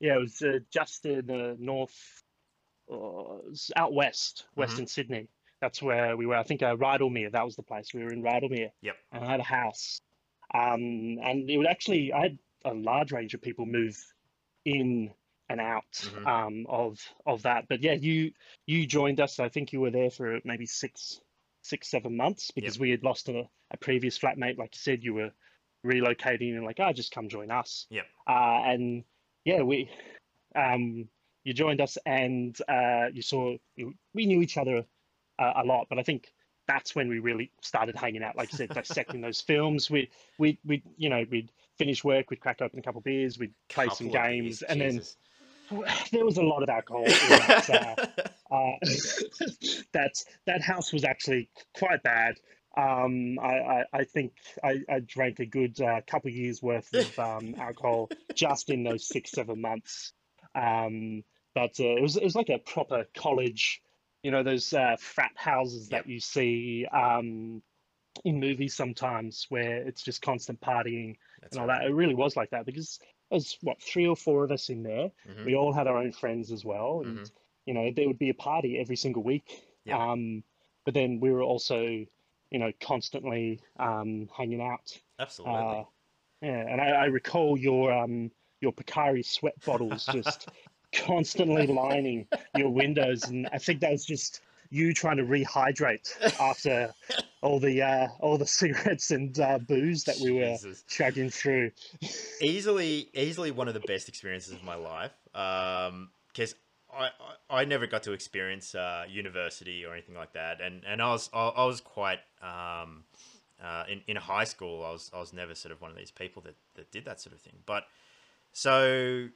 yeah, it was uh, just in the north, uh, out west, Western Sydney. That's where we were. I think uh, Rydalmere. That was the place. We were in Rydalmere. Yep. And I had a house. Um, and it would actually. I had a large range of people move in and out Mhm. um, of of that. But yeah, you you joined us. I think you were there for maybe six six seven months because we had lost a, a previous flatmate. Like you said, you were relocating and like, oh, just come join us. Yep. Uh, and yeah, we, um, you joined us and uh, you saw we knew each other uh, a lot, but I think that's when we really started hanging out. Like you said, dissecting those (laughs) films. We we we you know we'd finish work, we'd crack open a couple beers, we'd play some Couple of games, beers, and then (sighs) there was a lot of alcohol. (laughs) In that, uh, uh, (laughs) that that house was actually quite bad. Um, I, I, I think I, I drank a good uh, couple years worth of um, alcohol just in those six seven months. Um, but uh, it was it was like a proper college, you know, those uh, frat houses that you see um, in movies sometimes, where it's just constant partying That's and all right. that. It really was like that because there's what three or four of us in there. Mhm. We all had our own friends as well, and Mhm. you know there would be a party every single week. Yeah. Um, but then we were also, you know, constantly um, hanging out. Absolutely. Uh, yeah, and I, I recall your um, your Pocari sweat bottles just (laughs) constantly (laughs) lining your windows, and I think that was just you trying to rehydrate after all the uh, all the (laughs) cigarettes and uh, booze that we were Jesus. chugging through. easily easily one of the best experiences of my life because I, I I never got to experience uh, university or anything like that and and I was I, I was quite um, uh, in in high school I was I was never sort of one of these people that that did that sort of thing but so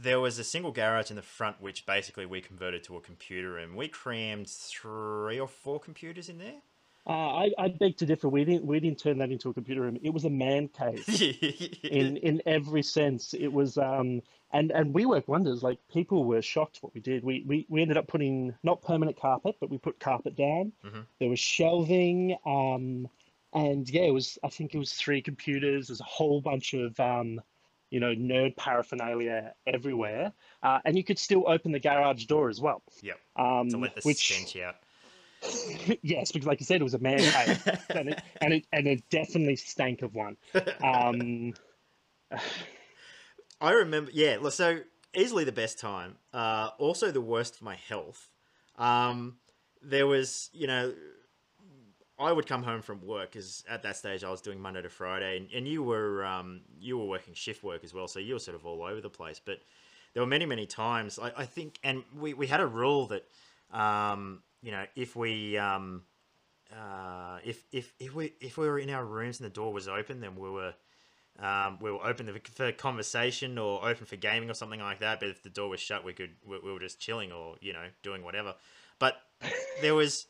there was a single garage in the front which basically we converted to a computer room we crammed three or four computers in there Uh, I, I beg to differ. We didn't we didn't turn that into a computer room. It was a man cave (laughs) in in every sense. It was um and and we worked wonders. Like people were shocked what we did. We we, we ended up putting not permanent carpet, but we put carpet down. Mhm. There was shelving. Um, and yeah, it was I think it was three computers. There's a whole bunch of um, you know, nerd paraphernalia everywhere. Uh, and you could still open the garage door as well. Yep. Um, to let the which stench out. (laughs) yes, because like you said, it was a man cave, (laughs) and it, and it and it definitely stank of one. Um, (sighs) I remember, yeah. So easily the best time. Uh, also the worst for my health. Um, there was, you know, I would come home from work because at that stage I was doing Monday to Friday, and, and you were um, you were working shift work as well, so you were sort of all over the place. But there were many, many times I, I think, and we, we had a rule that, um, you know, if we um, uh, if if if we if we were in our rooms and the door was open, then we were um, we were open for conversation or open for gaming or something like that. But if the door was shut, we could we, we were just chilling or you know doing whatever. But there was,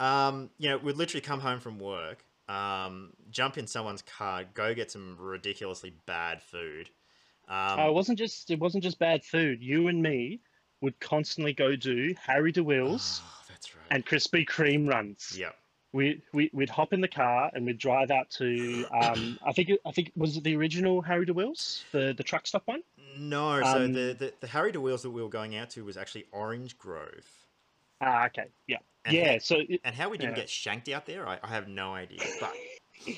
um, you know, we'd literally come home from work, um, jump in someone's car, go get some ridiculously bad food. Um, uh, it wasn't just it wasn't just bad food. You and me would constantly go do Harry DeWheels oh, that's right. and Krispy Kreme runs. yeah, We, we we'd hop in the car and we'd drive out to um, (coughs) I think it, I think was it the original Harry DeWheels the the truck stop one. no. So Um, the, the the Harry DeWheels that we were going out to was actually Orange Grove. Ah, okay, yeah, And yeah. how- So it, And how we didn't Yeah. get shanked out there, I, I have no idea. But (laughs)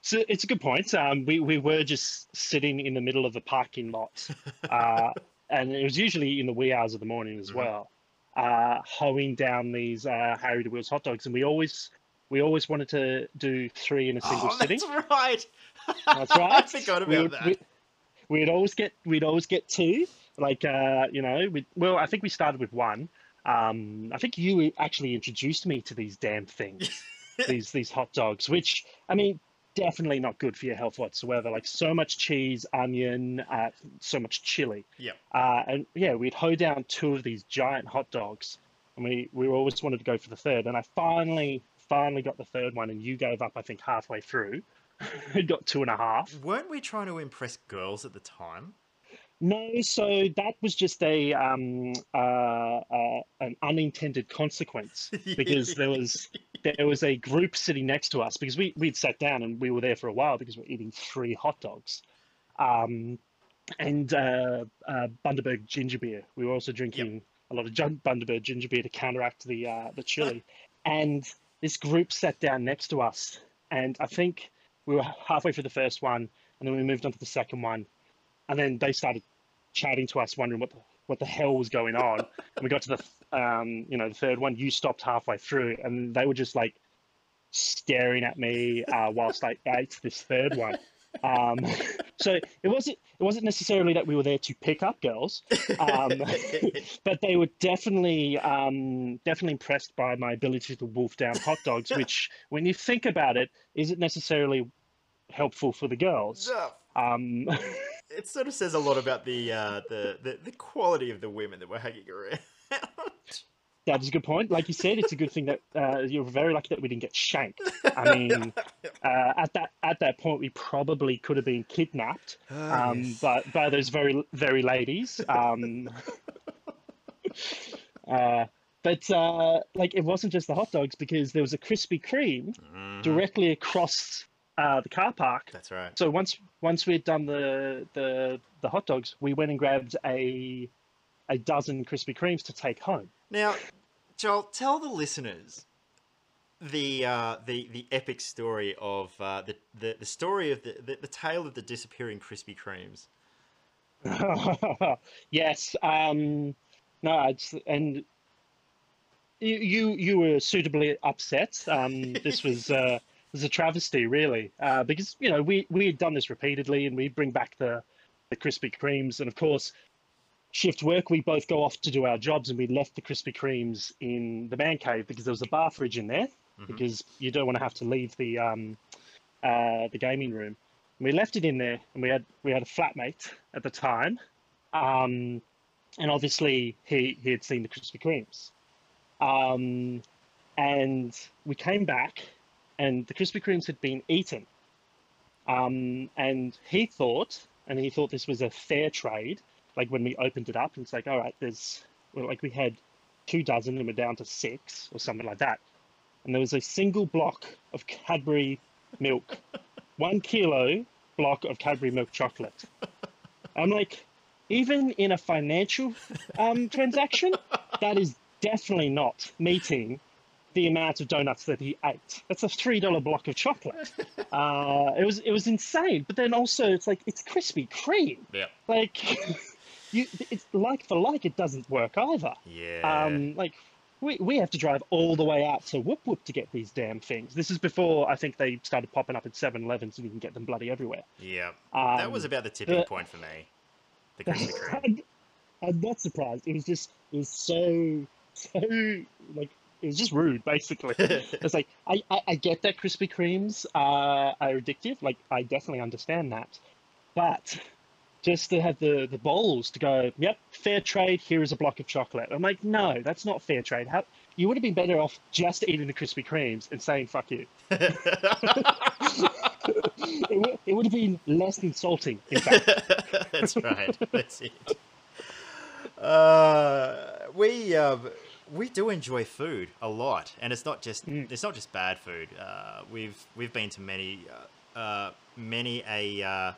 So it's a good point. Um, we, we were just sitting in the middle of the parking lot, (laughs) uh, and it was usually in the wee hours of the morning as Mhm. well, uh, hoeing down these uh, Harry DeWheels hot dogs, and we always we always wanted to do three in a single oh, sitting. that's right. That's (laughs) I right. forgot We about would- that. We, we'd always get we'd always get two. Like uh, you know, we well, I think we started with one. Um, I think you actually introduced me to these damn things, (laughs) these these hot dogs, which I mean, definitely not good for your health whatsoever. Like so much cheese, onion, uh, so much chili. Yep. Uh, and yeah, we'd hoe down two of these giant hot dogs, and we we always wanted to go for the third. And I finally finally got the third one, and you gave up. I think halfway through. (laughs) Got two and a half. Weren't we trying to impress girls at the time? No, so that was just a um, uh, uh, an unintended consequence because there was (laughs) there was a group sitting next to us because we we'd sat down and we were there for a while because we're eating three hot dogs, um, and uh, uh, Bundaberg ginger beer. We were also drinking a lot of Bundaberg ginger beer to counteract the uh, the chili, (laughs) and this group sat down next to us, and I think we were halfway through the first one, and then we moved on to the second one, and then they started chatting to us, wondering what the, what the hell was going on. and we got to the um, you know the third one. You stopped halfway through, and they were just like staring at me uh, whilst I ate this third one. Um, (laughs) so it wasn't it wasn't necessarily that we were there to pick up girls, um, (laughs) but they were definitely um, definitely impressed by my ability to wolf down hot dogs. Which, when you think about it, isn't necessarily helpful for the girls. No. (laughs) It sort of says a lot about the, uh, the the the quality of the women that were hanging around. that is a good point. Like you said, it's a good thing that uh, you're very lucky that we didn't get shanked. I (laughs) mean, uh, at that at that point, we probably could have been kidnapped Ah, um, yes. by by those very very ladies. Um, (laughs) uh, but uh, like, it wasn't just the hot dogs because there was a Krispy Kreme Mhm. directly across uh, the car park. That's right. So once once we'd done the the the hot dogs, we went and grabbed a a dozen Krispy Kremes to take home. Now, Joel, tell the listeners the uh, the the epic story of uh, the, the the story of the, the the tale of the disappearing Krispy Kremes. (laughs) yes. Um, no, it's, and you, you you were suitably upset. Um, this was uh, (laughs) was a travesty, really, uh, because you know we we had done this repeatedly, and we bring back the the Krispy Kremes, and of course, shift work. We both go off to do our jobs, and we left the Krispy Kremes in the man cave because there was a bar fridge in there, Mhm. because you don't want to have to leave the um, uh, the gaming room. And we left it in there, and we had we had a flatmate at the time, um, and obviously he he had seen the Krispy Kremes, um, and we came back, and the Krispy Kremes had been eaten. Um, and he thought, and he thought this was a fair trade. Like when we opened it up, and it's like, all right, there's well, like we had two dozen, and we're down to six or something like that. And there was a single block of Cadbury milk, (laughs) one kilo block of Cadbury milk chocolate. I'm like, even in a financial um, transaction, that is definitely not meeting the amount of donuts that he ate. That's a three dollar block of chocolate. (laughs) Uh, it was it was insane. But then also it's like it's Krispy Kreme. Yeah. Like (laughs) you, it's like for like. It doesn't work either. Yeah. Um, like we, we have to drive all the way out to Whoop Whoop to get these damn things. This is before I think they started popping up at 7-Elevens and you can get them bloody everywhere. yeah. Um, that was about the tipping but- point for me. The Krispy (laughs) Kreme. I'm, I'm not surprised. It was just it was so so like it was just rude basically. (laughs) it's like I, I, I get that Krispy Kremes are, are addictive. Like I definitely understand that, but just to have the the balls to go, yep, fair trade. Here is a block of chocolate. I'm like, no, that's not fair trade. How you would have been better off just eating the Krispy Kremes and saying fuck you. (laughs) It, would- it would have been less insulting. In fact, (laughs) That's right. That's it. Uh, we um, we do enjoy food a lot, and it's not just Mm. it's not just bad food. Uh, we've we've been to many uh, uh, many a uh,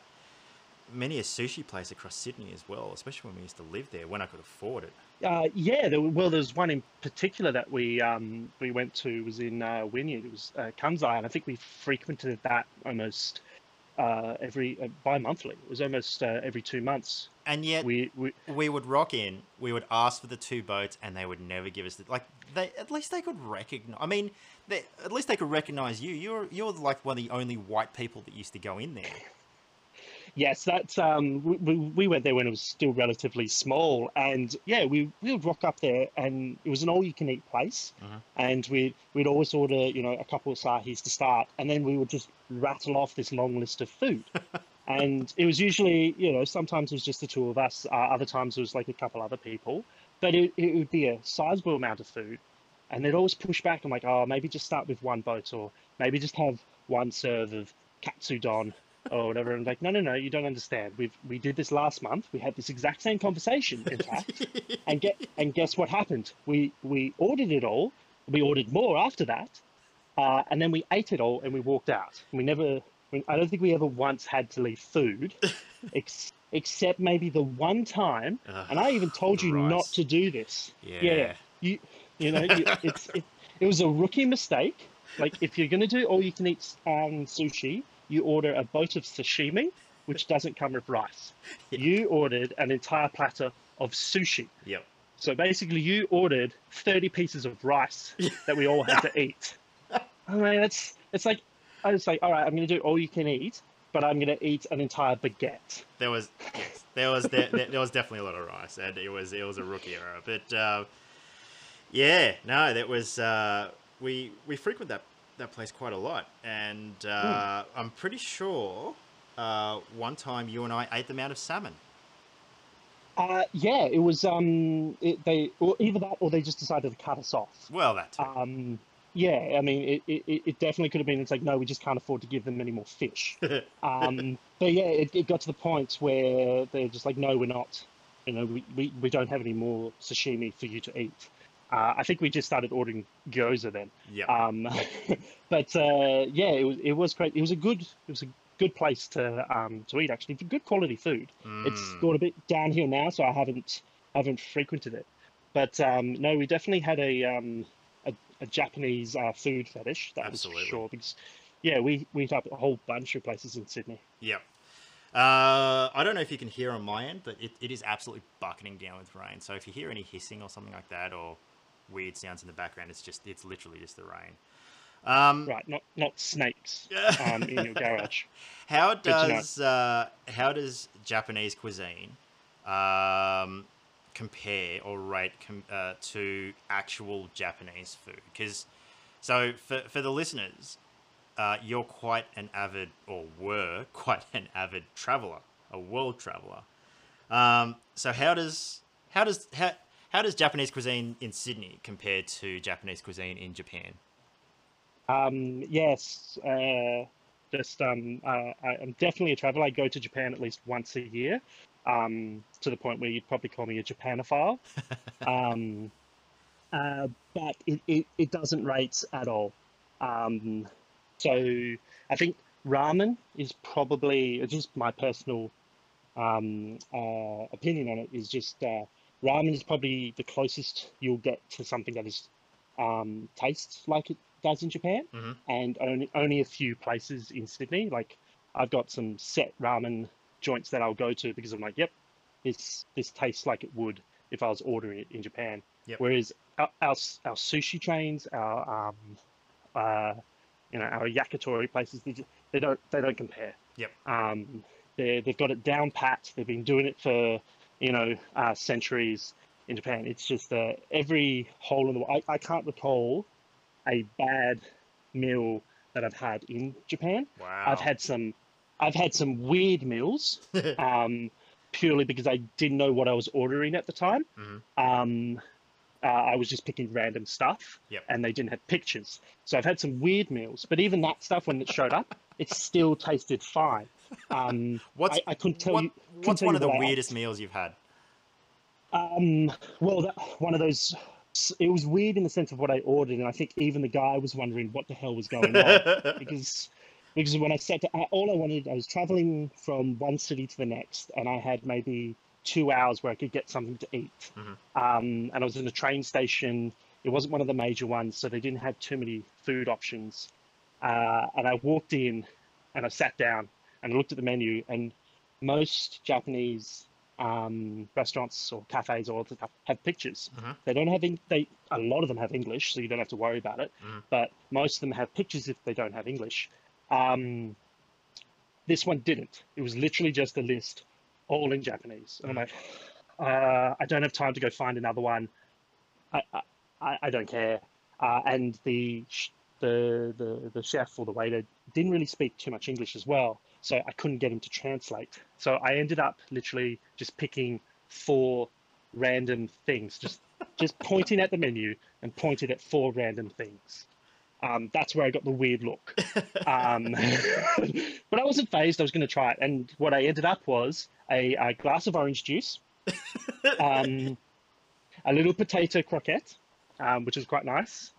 many a sushi place across Sydney as well, especially when we used to live there when I could afford it. Uh, yeah, there, well, there's one in particular that we um, we went to was in uh, Wynyard. It was uh, and I think we frequented that almost uh, every uh, bi-monthly. It was almost uh, every two months. And yet We, we we would rock in, we would ask for the two boats, and they would never give us the like. They at least they could recognize. I mean, they, at least they could recognize you. You're you're like one of the only white people that used to go in there. Yes, that's um, we, we we went there when it was still relatively small, and yeah, we we would rock up there, and it was an all-you-can-eat place, Mhm. and we we'd always order you know a couple of sahis to start, and then we would just rattle off this long list of food. (laughs) and it was usually you know sometimes it was just the two of us uh, other times it was like a couple other people but it, it would be a sizable amount of food and they'd always push back i'm like oh maybe just start with one boat or maybe just have one serve of katsudon or whatever and like no no no you don't understand. We've we did this last month. We had this exact same conversation in fact. (laughs) And get and guess what happened? We we ordered it all. We ordered more after that uh, and then we ate it all and we walked out. We never we- i don't think we ever once had to leave food (laughs) ex- except maybe the one time Ugh, and i even told you not to do this. Yeah. you you know you, it's it, it was a rookie mistake. Like if you're going to do all you can eat um, sushi you order a boat of sashimi which doesn't come with rice Yeah. you ordered an entire platter of sushi Yep. so basically you ordered 30 pieces of rice (laughs) that we all had to eat i mean it's it's like i was like all right i'm going to do all you can eat but i'm going to eat an entire baguette There was yes, there was there, there, was definitely a lot of rice, and it was it was a rookie error. But uh, yeah, no, that was uh, we we frequent that that place quite a lot, and uh, I'm pretty sure uh, one time you and I ate them out of salmon. uh, yeah it was um it, they or either that or they just decided to cut us off Well, that too. Um, yeah, I mean, it, it, it definitely could have been. It's like, no, we just can't afford to give them any more fish. (laughs) Um, but yeah, it, it got to the point where they're just like, no, we're not. You know, we, we, we don't have any more sashimi for you to eat. Uh, I think we just started ordering gyoza then. yeah. Um, (laughs) but uh, yeah, it was it was great. It was a good it was a good place to um, to eat actually. Good quality food. It's gone a bit downhill now, so I haven't haven't frequented it. But um, no, we definitely had a um, a, a Japanese uh, food fetish. That Absolutely. was for sure. Because yeah, we we hit up a whole bunch of places in Sydney. Yeah. Uh, I don't know if you can hear on my end, but it, it is absolutely bucketing down with rain. So if you hear any hissing or something like that, or weird sounds in the background, it's just it's literally just the rain. Um, Right, not not snakes (laughs) um, in your garage. How does uh, how does Japanese cuisine um, compare or rate com- uh, to actual Japanese food? Because so for for the listeners, uh, you're quite an avid or were (laughs) quite an avid traveler, a world traveler. Um, so how does how does how how does Japanese cuisine in Sydney compare to Japanese cuisine in Japan? Um, yes, uh, just um, uh, I, am definitely a traveler. I go to Japan at least once a year, um, to the point where you'd probably call me a Japanophile. (laughs) um, uh, but it, it, it, doesn't rate at all. Um, so I think ramen is probably just my personal um, uh, opinion on it is just uh, ramen is probably the closest you'll get to something that is um, tastes like it does in Japan, mm-hmm. and only only a few places in Sydney. Like I've got some set ramen joints that I'll go to because I'm like, yep, this this tastes like it would if I was ordering it in Japan. Yep. Whereas our, our, our sushi trains, our um, uh, you know, our yakitori places, they, they don't they don't compare. Yep. Um, they they've got it down pat. They've been doing it for you know uh, centuries in Japan. It's just uh, every hole in the wall. I, I can't recall a bad meal that I've had in Japan. Wow. I've had some I've had some weird meals. (laughs) um, purely because I didn't know what I was ordering at the time. Mm-hmm. Um, uh, I was just picking random stuff, yep. and they didn't have pictures. So I've had some weird meals, but even that stuff when it showed up, it still tasted fine. Um, what's I, I couldn't tell what, you. What's one of the weirdest meals you've had? Um, well, that, one of those. It was weird in the sense of what I ordered, and I think even the guy was wondering what the hell was going on (laughs) because because when I said to, all I wanted, I was traveling from one city to the next, and I had maybe two hours where I could get something to eat. Mm-hmm. Um, and I was in a train station. It wasn't one of the major ones, so they didn't have too many food options. Uh, and I walked in, and I sat down, and I looked at the menu, and most Japanese um, restaurants or cafes or have pictures. Mm-hmm. They don't have in, they a lot of them have English, so you don't have to worry about it. Mm-hmm. But most of them have pictures if they don't have English. Um, this one didn't. It was literally just a list, all in Japanese. And I'm like, uh, I don't have time to go find another one. I I, I don't care. Uh, and the, the the the chef or the waiter didn't really speak too much English as well, so I couldn't get him to translate. So I ended up literally just picking four random things, just just pointing at the menu and pointed at four random things. Um, that's where I got the weird look. Um, (laughs) but I wasn't phased. I was going to try it, and what I ended up was a, a glass of orange juice, (laughs) um, a little potato croquette, um, which was quite nice.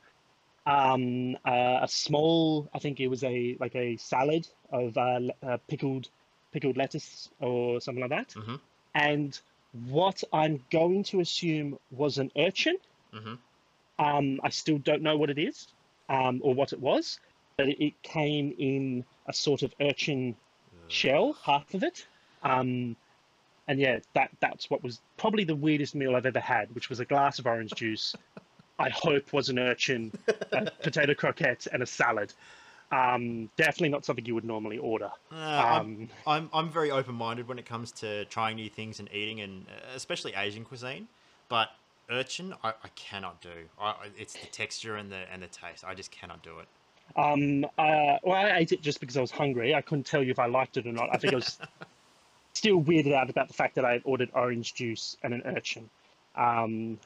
Um, uh, a small, I think it was a like a salad of uh, uh, pickled pickled lettuce or something like that, mm-hmm. and what I'm going to assume was an urchin. Mm-hmm. Um, I still don't know what it is um, or what it was, but it, it, came in a sort of urchin shell, half of it. Um, and yeah, that that's what was probably the weirdest meal I've ever had, which was a glass of orange juice. I hope was an urchin, a (laughs) potato croquette, and a salad. Um, definitely not something you would normally order. Uh, I'm, I'm, I'm very open minded when it comes to trying new things and eating, and uh, especially Asian cuisine. But urchin, I, I cannot do. I, it's the texture and the and the taste. I just cannot do it. Um, uh, well, I ate it just because I was hungry. I couldn't tell you if I liked it or not. I think I was (laughs) still weirded out about the fact that I had ordered orange juice and an urchin. Um,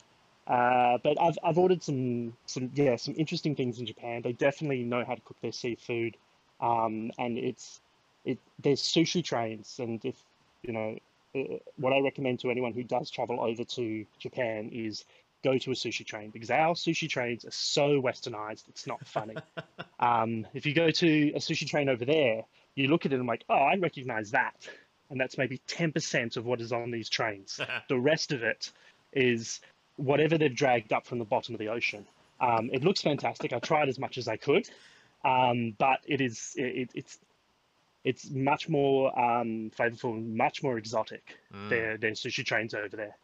uh, but I've I've ordered some some yeah some interesting things in Japan. They definitely know how to cook their seafood, um, and it's it there's sushi trains, and if you know uh, what I recommend to anyone who does travel over to Japan is go to a sushi train because our sushi trains are so westernized, it's not funny. (laughs) um, if you go to a sushi train over there, you look at it and I'm like, oh, I recognize that. And that's maybe 10% of what is on these trains. (laughs) the rest of it is whatever they've dragged up from the bottom of the ocean. Um, it looks fantastic. I tried as much as I could, um, but it is it, it's it's much more um, flavorful, much more exotic. Mm. Their their sushi trains over there.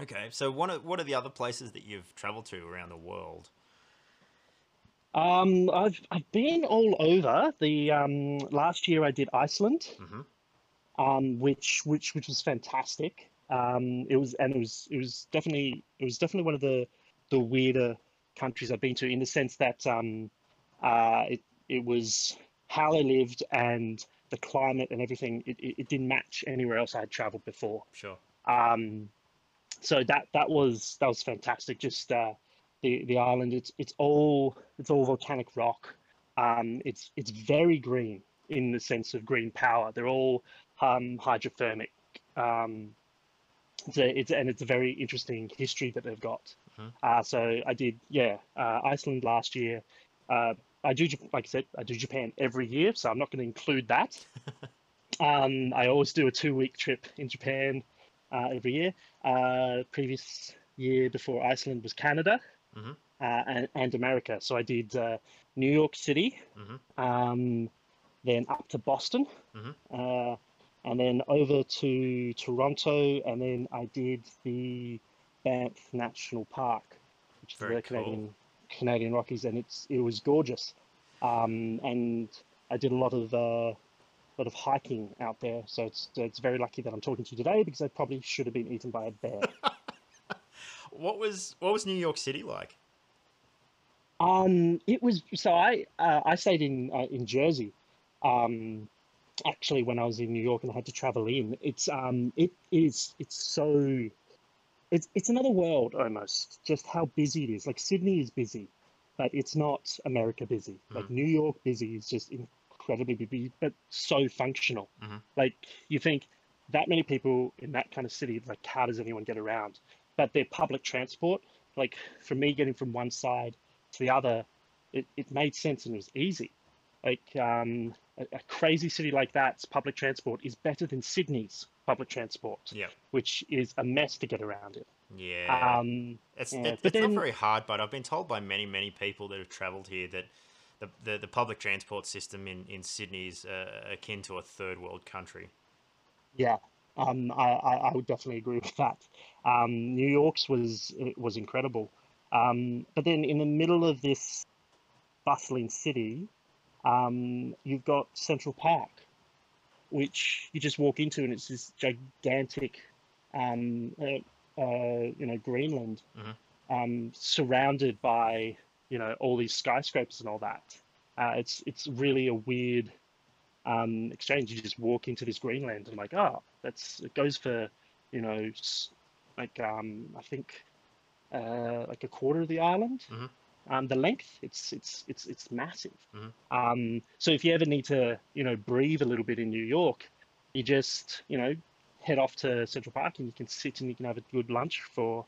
Okay, so what are, what are the other places that you've traveled to around the world? Um, I've I've been all over. The um, last year I did Iceland, mm-hmm. um, which which which was fantastic. Um, it was and it was it was definitely it was definitely one of the the weirder countries I've been to in the sense that um, uh, it it was how they lived and the climate and everything, it, it, it didn't match anywhere else I had traveled before. Sure. Um, so that that was that was fantastic. Just uh, the the island. It's it's all it's all volcanic rock. Um, it's it's very green in the sense of green power. They're all um, hydrothermic. Um, it's a, it's and it's a very interesting history that they've got. Mhm. Uh, so I did yeah uh, Iceland last year. Uh, I do like I said I do Japan every year, so I'm not going to include that. (laughs) um, I always do a two week trip in Japan uh, every year. Uh, previous year before Iceland was Canada Mhm. uh, and, and America. So I did uh, New York City, Mhm. um, then up to Boston, Mhm. uh, and then over to Toronto, and then I did the Banff National Park, which is Very the cool. Canadian Canadian Rockies, and it's it was gorgeous. Um, and I did a lot of uh, lot of hiking out there, so it's it's very lucky that I'm talking to you today because I probably should have been eaten by a bear. (laughs) What was what was New York City like? Um, it was so I uh, I stayed in uh, in Jersey, um, actually when I was in New York and I had to travel in. It's um it is it's so it's it's another world almost. Just how busy it is. Like Sydney is busy, but it's not America busy. Like New York busy is just incredibly busy, but so functional. Mhm. Like you think that many people in that kind of city, like how does anyone get around? But their public transport, like for me getting from one side to the other, it, it made sense and it was easy. Like um, a, a crazy city like that's public transport is better than Sydney's public transport, Yeah. which is a mess to get around in. Yeah. Um, It's, Yeah, it- it's not very hard, but I've been told by many, many people that have travelled here that the, the, the public transport system in, in Sydney is uh, akin to a third world country. Yeah, um, I, I, I would definitely agree with that. Um, New York's was it was incredible, um, but then in the middle of this bustling city, um, you've got Central Park, which you just walk into, and it's this gigantic, um, uh, uh, you know, Greenland, Mhm. um, surrounded by you know all these skyscrapers and all that. Uh, it's it's really a weird um, exchange. You just walk into this Greenland and like, oh, that's it goes for, you know, like um, I think uh, like a quarter of the island. Mhm. Um, the length, it's it's it's it's massive. Mhm. Um, so if you ever need to, you know, breathe a little bit in New York, you just, you know, head off to Central Park and you can sit and you can have a good lunch for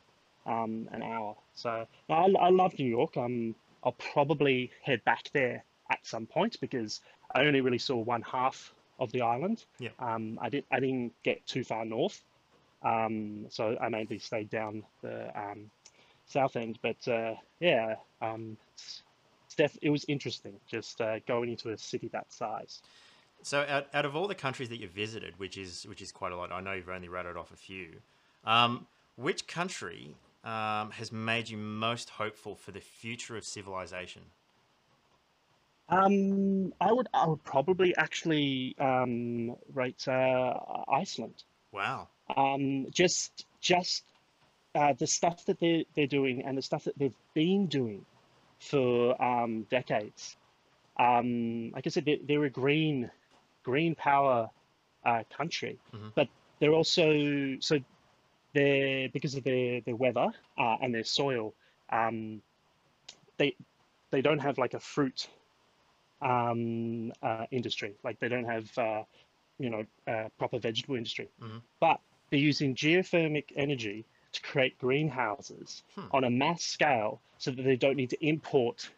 um, an hour. So I, I love New York. Um, I'll probably head back there at some point because I only really saw one half of the island. Yeah. Um, I didn't I didn't get too far north, um, so I mainly stayed down the um, south end. But uh, yeah, um, it's, it's def- it was interesting just uh, going into a city that size. So, out, out of all the countries that you visited, which is which is quite a lot, I know you've only rattled off a few. Um, which country um, has made you most hopeful for the future of civilization? Um, I would I would probably actually um, rate uh, Iceland. Wow. um, just just uh, the stuff that they're they're doing and the stuff that they've been doing for um, decades. Um, like I said, they're, they're a green green power uh, country, Mhm. but they're also so they're because of their their weather uh, and their soil. Um, they they don't have like a fruit um, uh, industry. Like they don't have uh, you know uh, proper vegetable industry Mhm. but they're using geothermic energy to create greenhouses Hmm. on a mass scale so that they don't need to import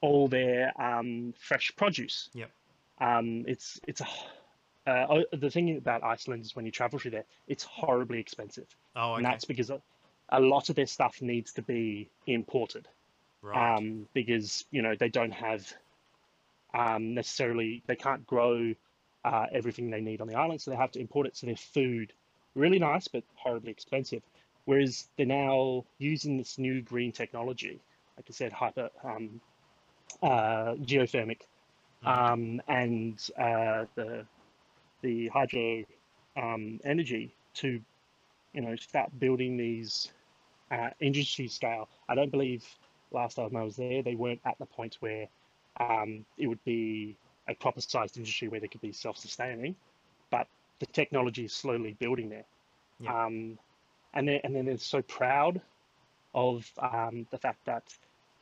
all their um, fresh produce. Yep. Um, it's it's a uh, the thing about Iceland is when you travel through there, it's horribly expensive, Oh, okay. and that's because a, a lot of their stuff needs to be imported right. um, because you know they don't have um, necessarily they can't grow uh, everything they need on the island, so they have to import it. So their food really nice but horribly expensive. Whereas they're now using this new green technology, like I said, hyper um, uh, geothermic Mhm. um, and uh, the the hydro um, energy to you know start building these uh, industry scale. I don't believe last time I was there they weren't at the point where um, it would be a proper sized industry where they could be self sustaining, but the technology is slowly building there. Yeah. Um, and then and then they're so proud of um, the fact that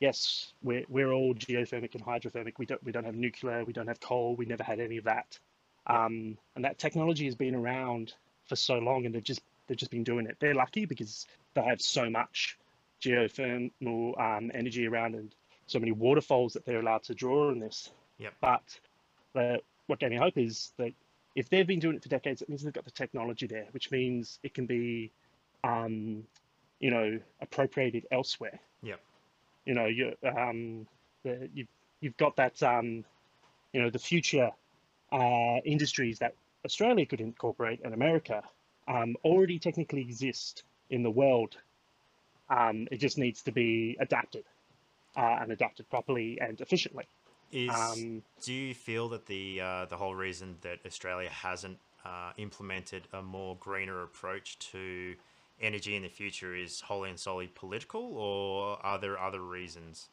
yes, we're we're all geothermic and hydrothermic. We don't we don't have nuclear. We don't have coal. We never had any of that. Um, and that technology has been around for so long, and they've just they've just been doing it. They're lucky because they have so much geothermal um, energy around and so many waterfalls that they're allowed to draw on this. Yep. But the, what gave me hope is that if they've been doing it for decades, it means they've got the technology there, which means it can be, um, you know, appropriated elsewhere. Yep. You know, you um, the, you've you've got that um, you know, the future uh, industries that Australia could incorporate and America um, already technically exist in the world. Um, it just needs to be adapted uh, and adapted properly and efficiently. Is Um, do you feel that the uh, the whole reason that Australia hasn't uh, implemented a more greener approach to energy in the future is wholly and solely political, or are there other reasons?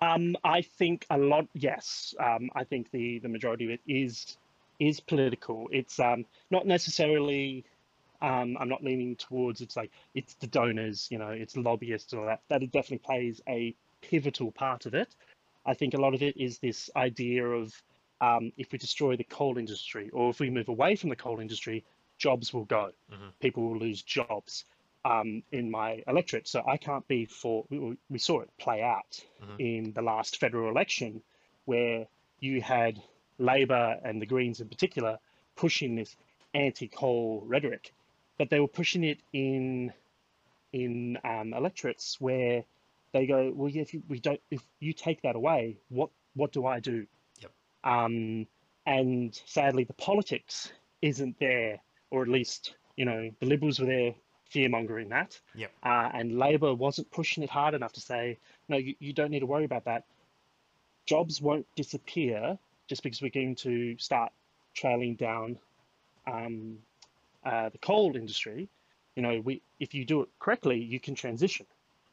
Um, I think a lot. Yes, um, I think the the majority of it is is political. It's um, not necessarily. Um, I'm not leaning towards it's like it's the donors, you know, it's lobbyists and all that. That it definitely plays a pivotal part of it. I think a lot of it is this idea of um, if we destroy the coal industry or if we move away from the coal industry, jobs will go. Mhm. People will lose jobs um, in my electorate. So I can't be for. We, we saw it play out Mhm. in the last federal election, where you had Labor and the Greens in particular pushing this anti-coal rhetoric, but they were pushing it in in um, electorates where they go, well, yeah, if you, we don't, if you take that away, what what do I do? Yep. Um, and sadly, the politics isn't there, or at least you know the Liberals were there fear mongering that, Yep. uh, and Labor wasn't pushing it hard enough to say, no, you, you don't need to worry about that. Jobs won't disappear just because we're going to start trailing down um, uh, the coal industry. You know, we if you do it correctly, you can transition.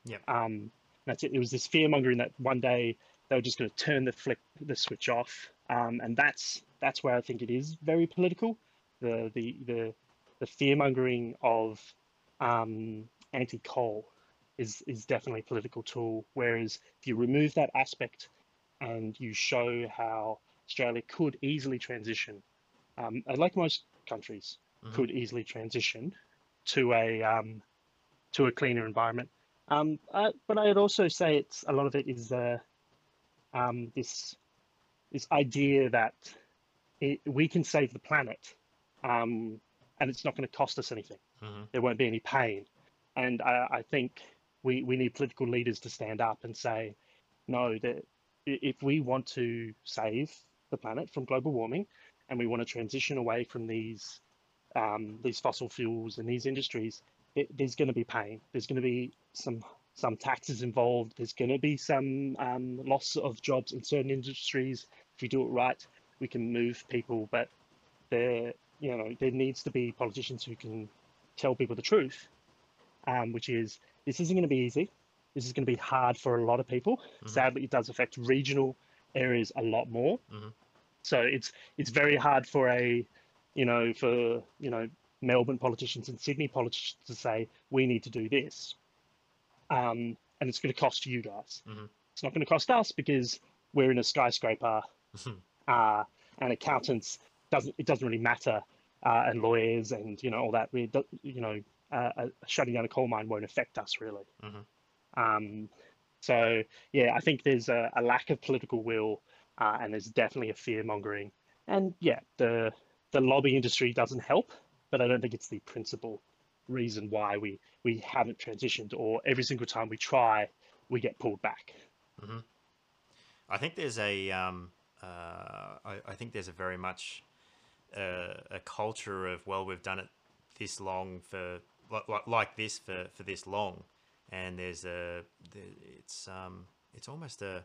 Yep. Um, that's it. It was this fear mongering that one day they were just going to turn the flick the switch off, um, and that's that's where I think it is very political. The the the the fear mongering of um, anti coal is is definitely a political tool. Whereas if you remove that aspect and you show how Australia could easily transition, um, like most countries, Mhm. could easily transition to a um, to a cleaner environment. Um, uh, but I'd also say it's a lot of it is uh, um, this this idea that it, we can save the planet, um, and it's not going to cost us anything. hmm There won't be any pain, and I, I think we we need political leaders to stand up and say, no, that if we want to save the planet from global warming, and we want to transition away from these um, these fossil fuels and these industries, it, there's going to be pain. There's going to be some some taxes involved. There's going to be some um, loss of jobs in certain industries. If we do it right, we can move people. But there, you know, there needs to be politicians who can tell people the truth, um, which is this isn't going to be easy. This is going to be hard for a lot of people. Mhm. Sadly, it does affect regional areas a lot more. Mhm. So it's it's very hard for a, you know, for you know Melbourne politicians and Sydney politicians to say we need to do this, um, and it's going to cost you guys. Mhm. It's not going to cost us because we're in a skyscraper, (laughs) uh, and accountants doesn't it doesn't really matter, uh, and lawyers and you know all that. We you know uh, uh, shutting down a coal mine won't affect us really. Mhm. Um, so yeah, I think there's a, a lack of political will, uh, and there's definitely a fear mongering. And yeah, the the lobby industry doesn't help, but I don't think it's the principal reason why we we haven't transitioned. Or every single time we try, we get pulled back. I think there's a um, uh, I, I think there's a very much uh, a culture of well we've done it this long for like, like this for, for this long, and there's a it's um it's almost a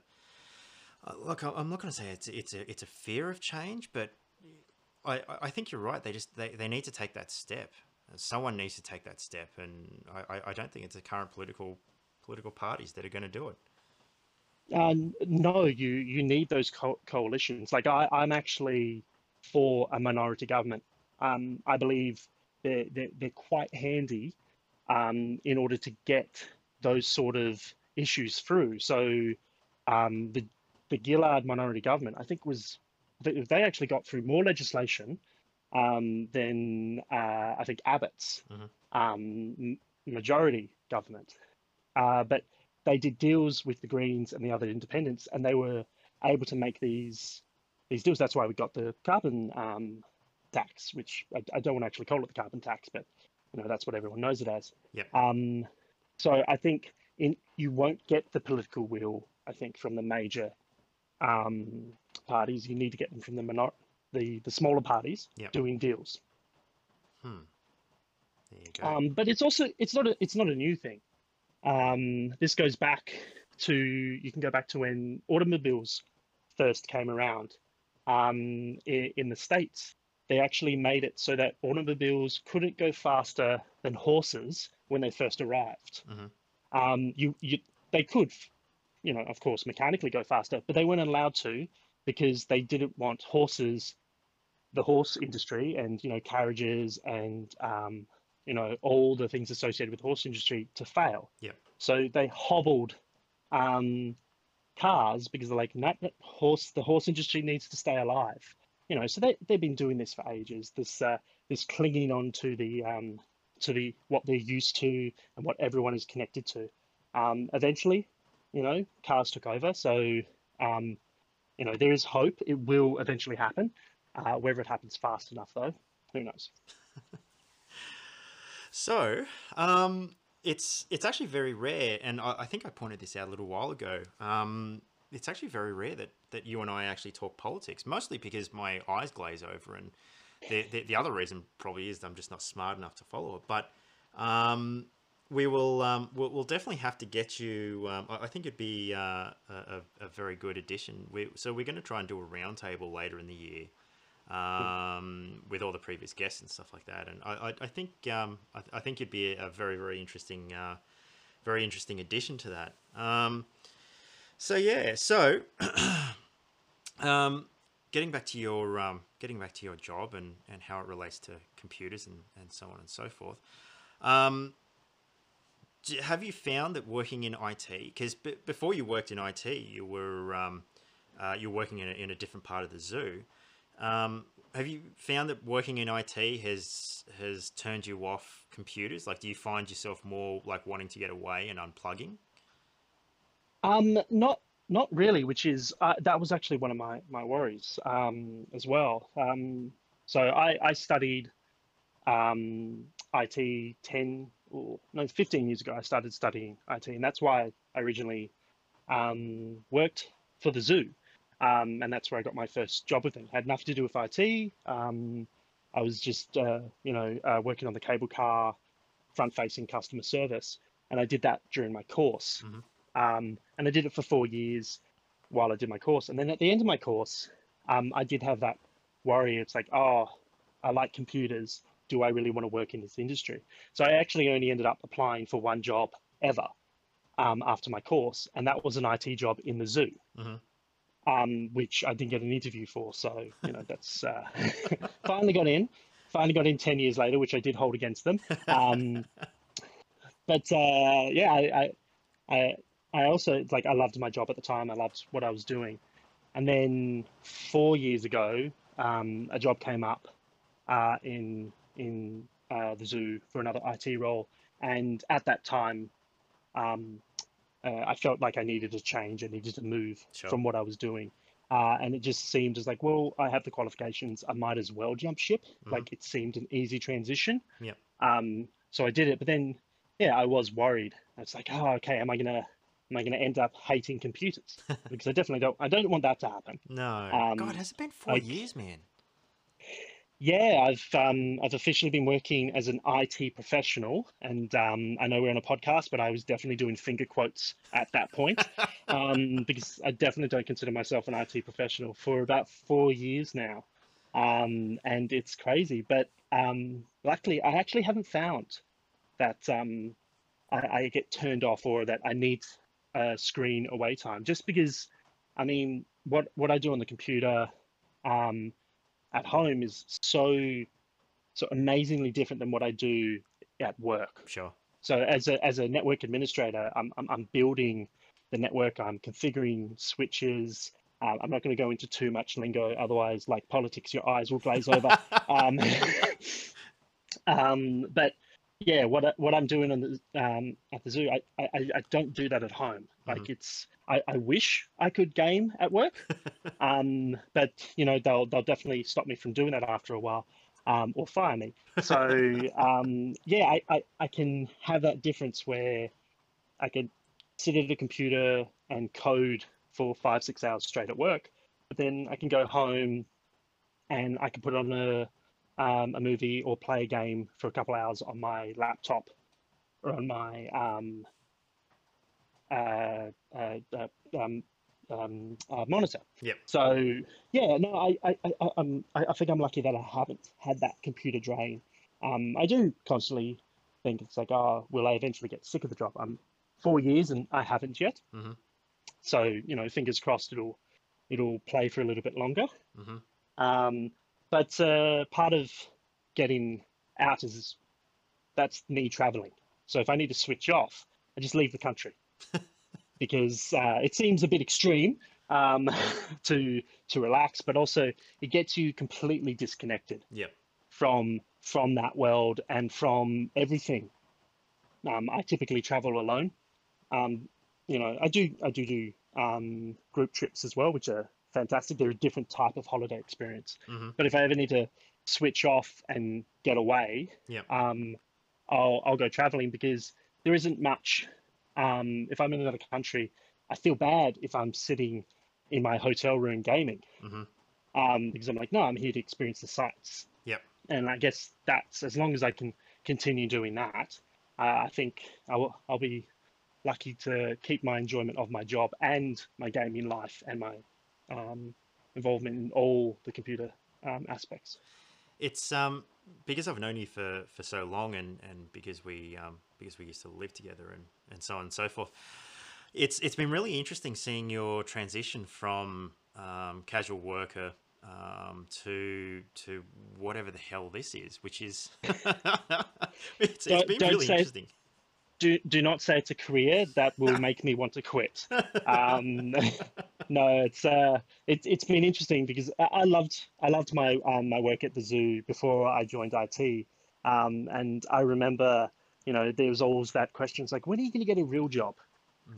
uh, look I'm not going to say it's it's a it's a fear of change, but I I- think you're right. They just they, they need to take that step. Someone needs to take that step, and I, I- I don't think it's the current political political parties that are going to do it. Uh, no, you you need those co- coalitions. Like I, I'm actually for a minority government. Um, I believe they're, they're they're quite handy um, in order to get those sort of issues through. So um, the the Gillard minority government, I think, was they actually got through more legislation um, than uh, I think Abbott's um, majority government. Uh, but they did deals with the Greens and the other independents, and they were able to make these these deals. That's why we got the carbon um, tax, which I, I, don't want to actually call it the carbon tax, but you know that's what everyone knows it as. Yep. Um, so I think in you won't get the political will. I think from the major um, parties, you need to get them from the minor- the the smaller parties Yep. doing deals. Hmm. There you go. Um, but it's also it's not a it's not a new thing. Um, this goes back to you can go back to when automobiles first came around um, in, in the states. They actually made it so that automobiles couldn't go faster than horses when they first arrived. Mhm. Um, you you they could, you know, of course, mechanically go faster, but they weren't allowed to because they didn't want horses, the horse industry, and you know carriages and um, you know all the things associated with the horse industry to fail. Yep. So they hobbled um, cars because they're like, that horse, the horse industry needs to stay alive. You know, so they they've been doing this for ages. This uh, this clinging on to the um, to the what they're used to and what everyone is connected to. Um, eventually, you know, cars took over. So um, you know, there is hope. It will eventually happen. Uh, whether it happens fast enough, though, who knows? (laughs) So, um, it's it's actually very rare, and I, I think I pointed this out a little while ago. Um, it's actually very rare that, that you and I actually talk politics, mostly because my eyes glaze over, and the, the, the other reason probably is I'm just not smart enough to follow it. But um, we will um, we'll, we'll definitely have to get you. Um, I I think it'd be uh, a, a a very good addition. We, so we're going to try and do a roundtable later in the year um, with all the previous guests and stuff like that. And I, I, I think um, I, I think it'd be a very very interesting uh, very interesting addition to that. Um, so yeah, so (coughs) um, getting back to your um, getting back to your job and, and how it relates to computers and, and so on and so forth. Um, d- have you found that working in IT, because before you worked in IT, you were uh, you're working in a, in a different part of the zoo. Um, have you found that working in IT has has turned you off computers? Like, do you find yourself more like wanting to get away and unplugging? Um, not not really, which is uh, that was actually one of my my worries um, as well. Um, so I I studied um, IT ten or no fifteen years ago. I started studying IT, and that's why I originally um, worked for the zoo, um, and that's where I got my first job with them. Had nothing to do with IT. Um, I was just uh, you know uh, working on the cable car, front facing customer service, and I did that during my course. Mhm. Um, and I did it for four years while I did my course. And then at the end of my course, um, I did have that worry. It's like, oh, I like computers. Do I really want to work in this industry? So I actually only ended up applying for one job ever um, after my course, and that was an IT job in the zoo, Mhm. Um, which I didn't get an interview for. So you know, that's uh, (laughs) finally got in. Finally got in ten years later, which I did hold against them. Um, (laughs) but uh, yeah, I, I, I I also like I loved my job at the time. I loved what I was doing, and then four years ago, um, a job came up uh, in in uh, the zoo for another IT role, and at that time, um, uh, I felt like I needed a change. I needed to move Sure. from what I was doing, uh, and it just seemed as like, well, I have the qualifications. I might as well jump ship. Mhm. Like it seemed an easy transition. Yep. Um, so I did it, but then, yeah, I was worried. It's like, oh, okay, am I gonna am I gonna end up hating computers? (laughs) Because I definitely don't. I don't want that to happen. No, Um, God, has it been four I- years, man? Yeah, I've um, I've officially been working as an IT professional, and um, I know we're on a podcast, but I was definitely doing finger quotes at that point (laughs) um, because I definitely don't consider myself an IT professional for about four years now, um, and it's crazy. But um, luckily, I actually haven't found that um, I, I get turned off or that I need uh, screen away time, just because, I mean, what what I do on the computer. Um, at home is so so amazingly different than what I do at work. Sure. So as a as a network administrator, I'm I'm, I'm building the network. I'm configuring switches. Um, I'm not going to go into too much lingo, otherwise, like politics, your eyes will glaze over. (laughs) um, (laughs) um, but yeah, what I, what I'm doing on the um, at the zoo, I, I I don't do that at home. Like Mhm. it's I, I wish I could game at work, (laughs) um, but you know they'll they'll definitely stop me from doing that after a while, um, or fire me. So (laughs) um, yeah, I, I I can have that difference where I can sit at a computer and code for five six hours straight at work, but then I can go home and I can put on a um, a movie or play a game for a couple hours on my laptop or on my um, uh, uh, uh, um, um, uh, monitor. Yep. So yeah, no, I I, I I- I, I think I'm lucky that I haven't had that computer drain. Um, I do constantly think it's like, oh, will I eventually get sick of the job? I'm four years and I haven't yet. Mhm. So you know, fingers crossed it'll it'll play for a little bit longer. hmm Um, but uh, part of getting out is that's me traveling. So if I need to switch off, I just leave the country (laughs) because uh, it seems a bit extreme um, (laughs) to to relax, but also it gets you completely disconnected Yep. from from that world and from everything. Um, I typically travel alone. Um, you know, I do I do do um, group trips as well, which are fantastic. They're a different type of holiday experience. hmm But if I ever need to switch off and get away, Yep. um, I'll I'll go traveling because there isn't much. Um, if I'm in another country, I feel bad if I'm sitting in my hotel room gaming hmm um, because I'm like, no, I'm here to experience the sights. Yep. And I guess that's as long as I can continue doing that, uh, I think I'll I'll be lucky to keep my enjoyment of my job and my gaming life and my um, involvement in all the computer um, aspects. It's um because I've known you for for so long, and and because we um because we used to live together, and and so on and so forth. It's it's been really interesting seeing your transition from um, casual worker um, to to whatever the hell this is, which is (laughs) it's, it's been really say- interesting. Do do not say it's a career that will (laughs) make me want to quit. (laughs) Um, (laughs) no, it's uh, it's it's been interesting because I, I loved I loved my um, my work at the zoo before I joined IT, um, and I remember you know there was always that question, it's like when are you going to get a real job?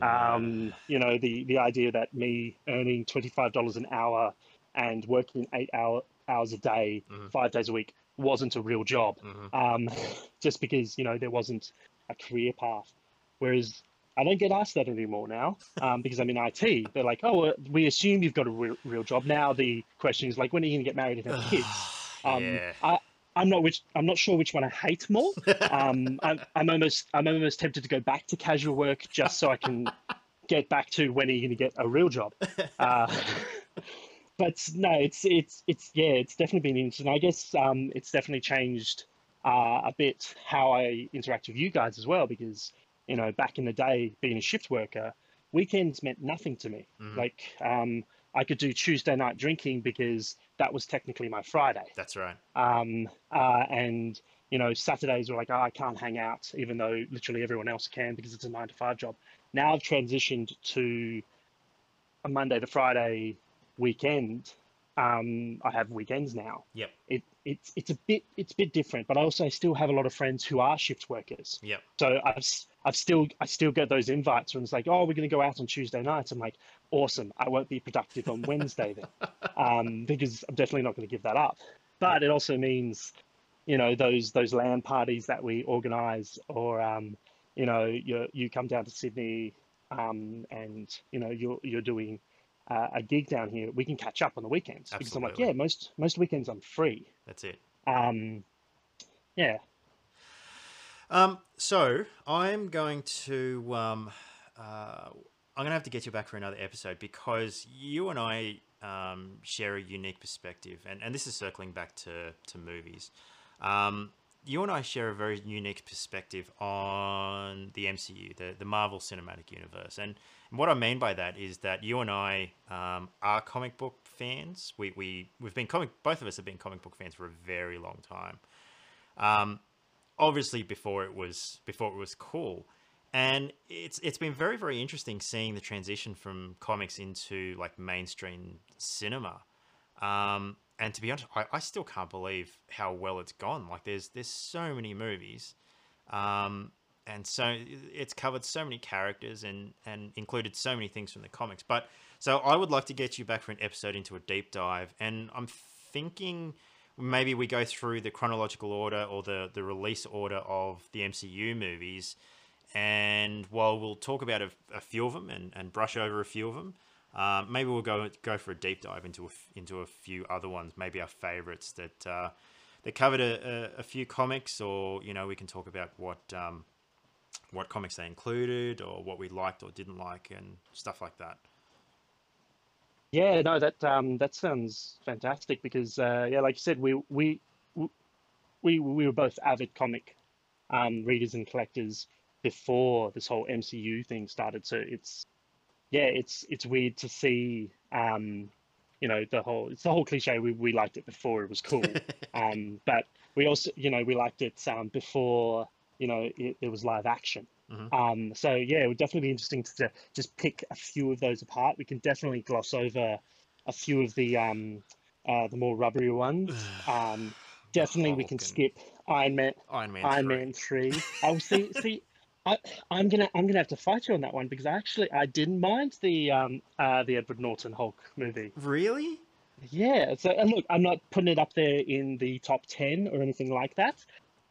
Um, you know the the idea that me earning twenty five dollars an hour and working eight hour hours a day, Mhm. five days a week wasn't a real job Mhm. um, just because you know there wasn't a career path. Whereas I don't get asked that anymore now um, because I'm in IT. They're like, oh, we assume you've got a real, real job. Now the question is like, when are you going to get married and have kids? Um, yeah. I, I'm not which I'm not sure which one I hate more. (laughs) Um, I'm, I'm almost I'm almost tempted to go back to casual work just so I can get back to when are you going to get a real job. (laughs) Uh, (laughs) but no, it's it's it's yeah, it's definitely been interesting. I guess um, it's definitely changed uh, a bit how I interact with you guys as well because you know back in the day being a shift worker, weekends meant nothing to me. Mhm. Like um, I could do Tuesday night drinking because that was technically my Friday That's right. um, uh, and you know Saturdays were like oh, I can't hang out even though literally everyone else can because it's a nine to five job. Now I've transitioned to a Monday to Friday weekend. Um, I have weekends now. Yep. It it's it's a bit it's a bit different, but I also still have a lot of friends who are shift workers. Yep. So I've I've still I still get those invites when it's like, oh, we're going to go out on Tuesday nights. I'm like, awesome. I won't be productive on Wednesday then, (laughs) um, because I'm definitely not going to give that up. But it also means, you know, those those LAN parties that we organise, or um, you know, you you come down to Sydney, um, and you know you're you're doing uh, a gig down here. We can catch up on the weekends because I'm like, Absolutely. yeah, most most weekends I'm free. That's it. Um, yeah, Um, so I'm going to um, uh, I'm gonna have to get you back for another episode because you and I um, share a unique perspective, and, and this is circling back to to movies. Um, you and I share a very unique perspective on the MCU, the, the Marvel Cinematic Universe. And what I mean by that is that you and I um, are comic book fans. We, we, we've been comic, both of us have been comic book fans for a very long time. Um, obviously before it was before it was cool. And it's it's been very very interesting seeing the transition from comics into like mainstream cinema. Um, and to be honest, I, I still can't believe how well it's gone. Like there's there's so many movies, um, and so it's covered so many characters and and included so many things from the comics. But so I would like to get you back for an episode into a deep dive, and I'm thinking maybe we go through the chronological order or the the release order of the MCU movies, and while we'll talk about a, a few of them and, and brush over a few of them. Um, maybe we'll go go for a deep dive into a, into a few other ones, maybe our favorites that uh, that covered a, a, a, few comics, or you know, we can talk about what um, what comics they included, or what we liked or didn't like, and stuff like that. Yeah, no, that um, that sounds fantastic because uh, yeah, like you said, we we we we were both avid comic um, readers and collectors before this whole MCU thing started. So it's yeah, it's it's weird to see um, you know the whole it's the whole cliche. We we liked it before it was cool, (laughs) um, but we also you know we liked it um, before you know it, it was live action. Mm-hmm. Um, so yeah, it would definitely be interesting to just pick a few of those apart. We can definitely gloss over a few of the um, uh, the more rubbery ones. (sighs) Um, definitely, we can skip Iron Man. Iron Man. Iron 3. Man three. Oh, see, see, I, am gonna I'm gonna have to fight you on that one because I actually I didn't mind the um uh the Edward Norton Hulk movie. Really? Yeah. So and look, I'm not putting it up there in the top ten or anything like that.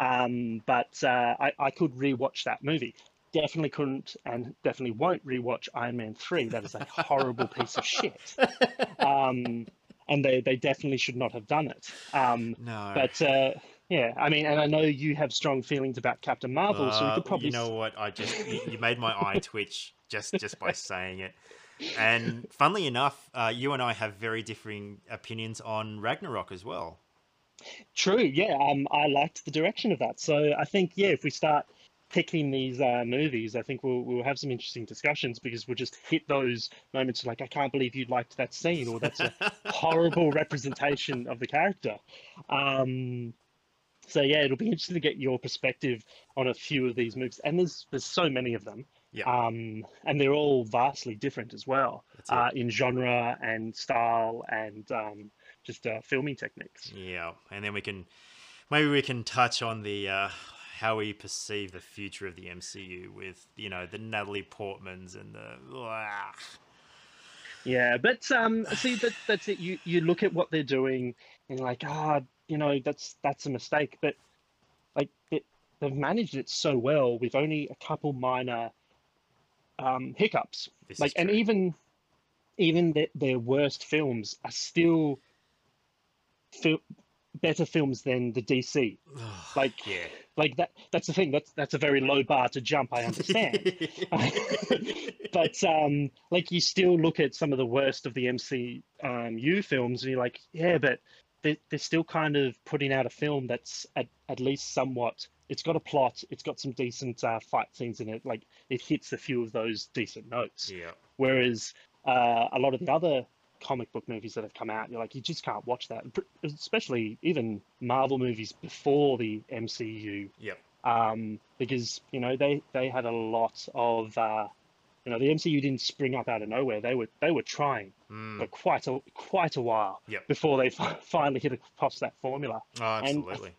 Um, but uh, I, I could rewatch that movie. Definitely couldn't and definitely won't rewatch Iron Man 3. That is a horrible piece of shit. (laughs) Um, and they, they definitely should not have done it. Um, no. But uh, yeah, I mean, and I know you have strong feelings about Captain Marvel, uh, so we could probably. You know what? I just you, you made my eye twitch just just by saying it. And funnily enough, uh, you and I have very differing opinions on Ragnarok as well. True. Yeah. Um, I liked the direction of that. So I think yeah, if we start picking these uh, movies, I think we'll we'll have some interesting discussions because we'll just hit those moments like I can't believe you liked that scene or that's a (laughs) horrible representation of the character. Um, so yeah, it'll be interesting to get your perspective on a few of these movies, and there's there's so many of them. Yeah. Um, and they're all vastly different as well uh, in genre and style and um, just uh, filming techniques. Yeah, and then we can maybe we can touch on the uh, how we perceive the future of the MCU with you know the Natalie Portmans and the. Uh... Yeah, but um, see that that's it. You you look at what they're doing and you're like, ah, oh, you know, that's that's a mistake. But like it, they've managed it so well with only a couple minor um, hiccups. This like, and even even the, their worst films are still fil- better films than the DC. (sighs) like yeah. like that that's the thing. That's that's a very low bar to jump, I understand. (laughs) (laughs) but um like you still look at some of the worst of the MCU films and you're like, yeah, but they're, they're still kind of putting out a film that's at, at least somewhat it's got a plot it's got some decent uh, fight scenes in it like it hits a few of those decent notes yeah whereas uh, a lot of the other comic book movies that have come out. You're like, you just can't watch that, especially even Marvel movies before the MCU. Yep. Um, because you know they they had a lot of uh, you know the MCU didn't spring up out of nowhere. They were they were trying mm. for quite a quite a while yep. before they (laughs) finally hit across that formula. Oh, absolutely. And,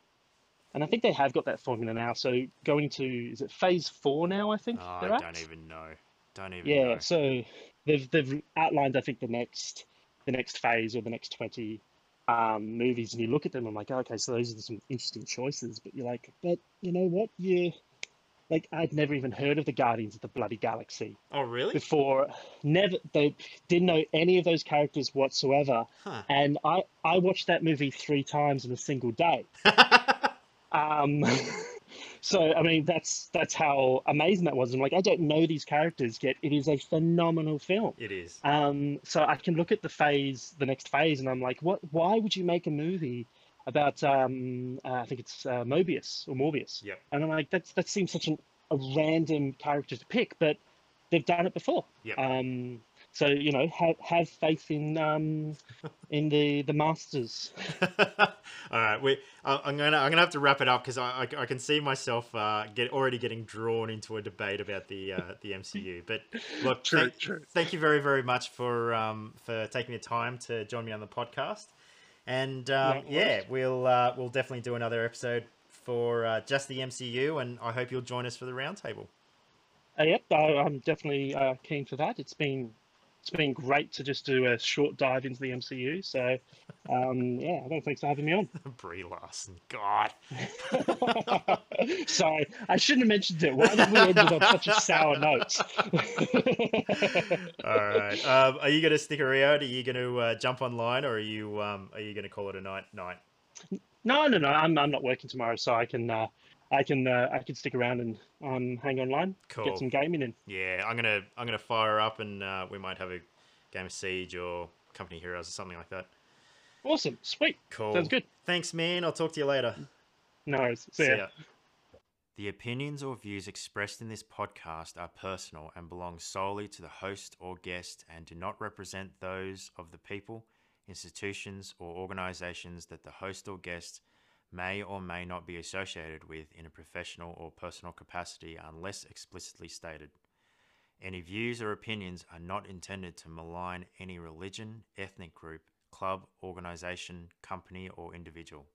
and I think they have got that formula now. So going to is it Phase Four now? I think. Oh, I don't at? even know. Don't even. Yeah. Know. So they've they've outlined I think the next the next phase or the next 20 um, movies and you look at them I'm like oh, okay so those are some interesting choices but you're like but you know what? You like I'd never even heard of the Guardians of the Bloody Galaxy oh really? before. Never they didn't know any of those characters whatsoever. Huh. and I I watched that movie three times in a single day. (laughs) Um (laughs) so I mean, that's that's how amazing that was. I'm like, I don't know these characters yet. It is a phenomenal film. It is. Um, so I can look at the phase, the next phase, and I'm like, what? Why would you make a movie about? Um, uh, I think it's uh, Mobius or Morbius. Yep. And I'm like, that's that seems such an, a random character to pick, but they've done it before. Yep. Um, so you know, have have faith in um, (laughs) in the the masters. (laughs) All right, we. I'm gonna I'm gonna have to wrap it up because I, I, I can see myself uh, get already getting drawn into a debate about the uh, the MCU. But (laughs) look, True, thank, true. thank you very very much for um, for taking the time to join me on the podcast. And um, No yeah, we'll uh, we'll definitely do another episode for uh, just the MCU, and I hope you'll join us for the roundtable. Uh, yep, I, I'm definitely uh, keen for that. It's been it's been great to just do a short dive into the MCU. So um, yeah, no, thanks for having me on. (laughs) Brie Larson, God. (laughs) Sorry, I shouldn't have mentioned it. Why did we end on such a sour note? (laughs) All right. Um, are you going to stick around? Are you going to uh, jump online, or are you um, are you going to call it a night? Night. no, no, no. I'm I'm not working tomorrow, so I can uh, I can uh, I can stick around and um, hang online, Cool. get some gaming in. Yeah, I'm gonna I'm gonna fire up, and uh, we might have a game of Siege or Company Heroes or something like that. Awesome, sweet, Cool. sounds good. Thanks, man. I'll talk to you later. No worries. See ya. The opinions or views expressed in this podcast are personal and belong solely to the host or guest and do not represent those of the people, institutions, or organizations that the host or guest may or may not be associated with in a professional or personal capacity unless explicitly stated. Any views or opinions are not intended to malign any religion, ethnic group, club, organization, company, or individual.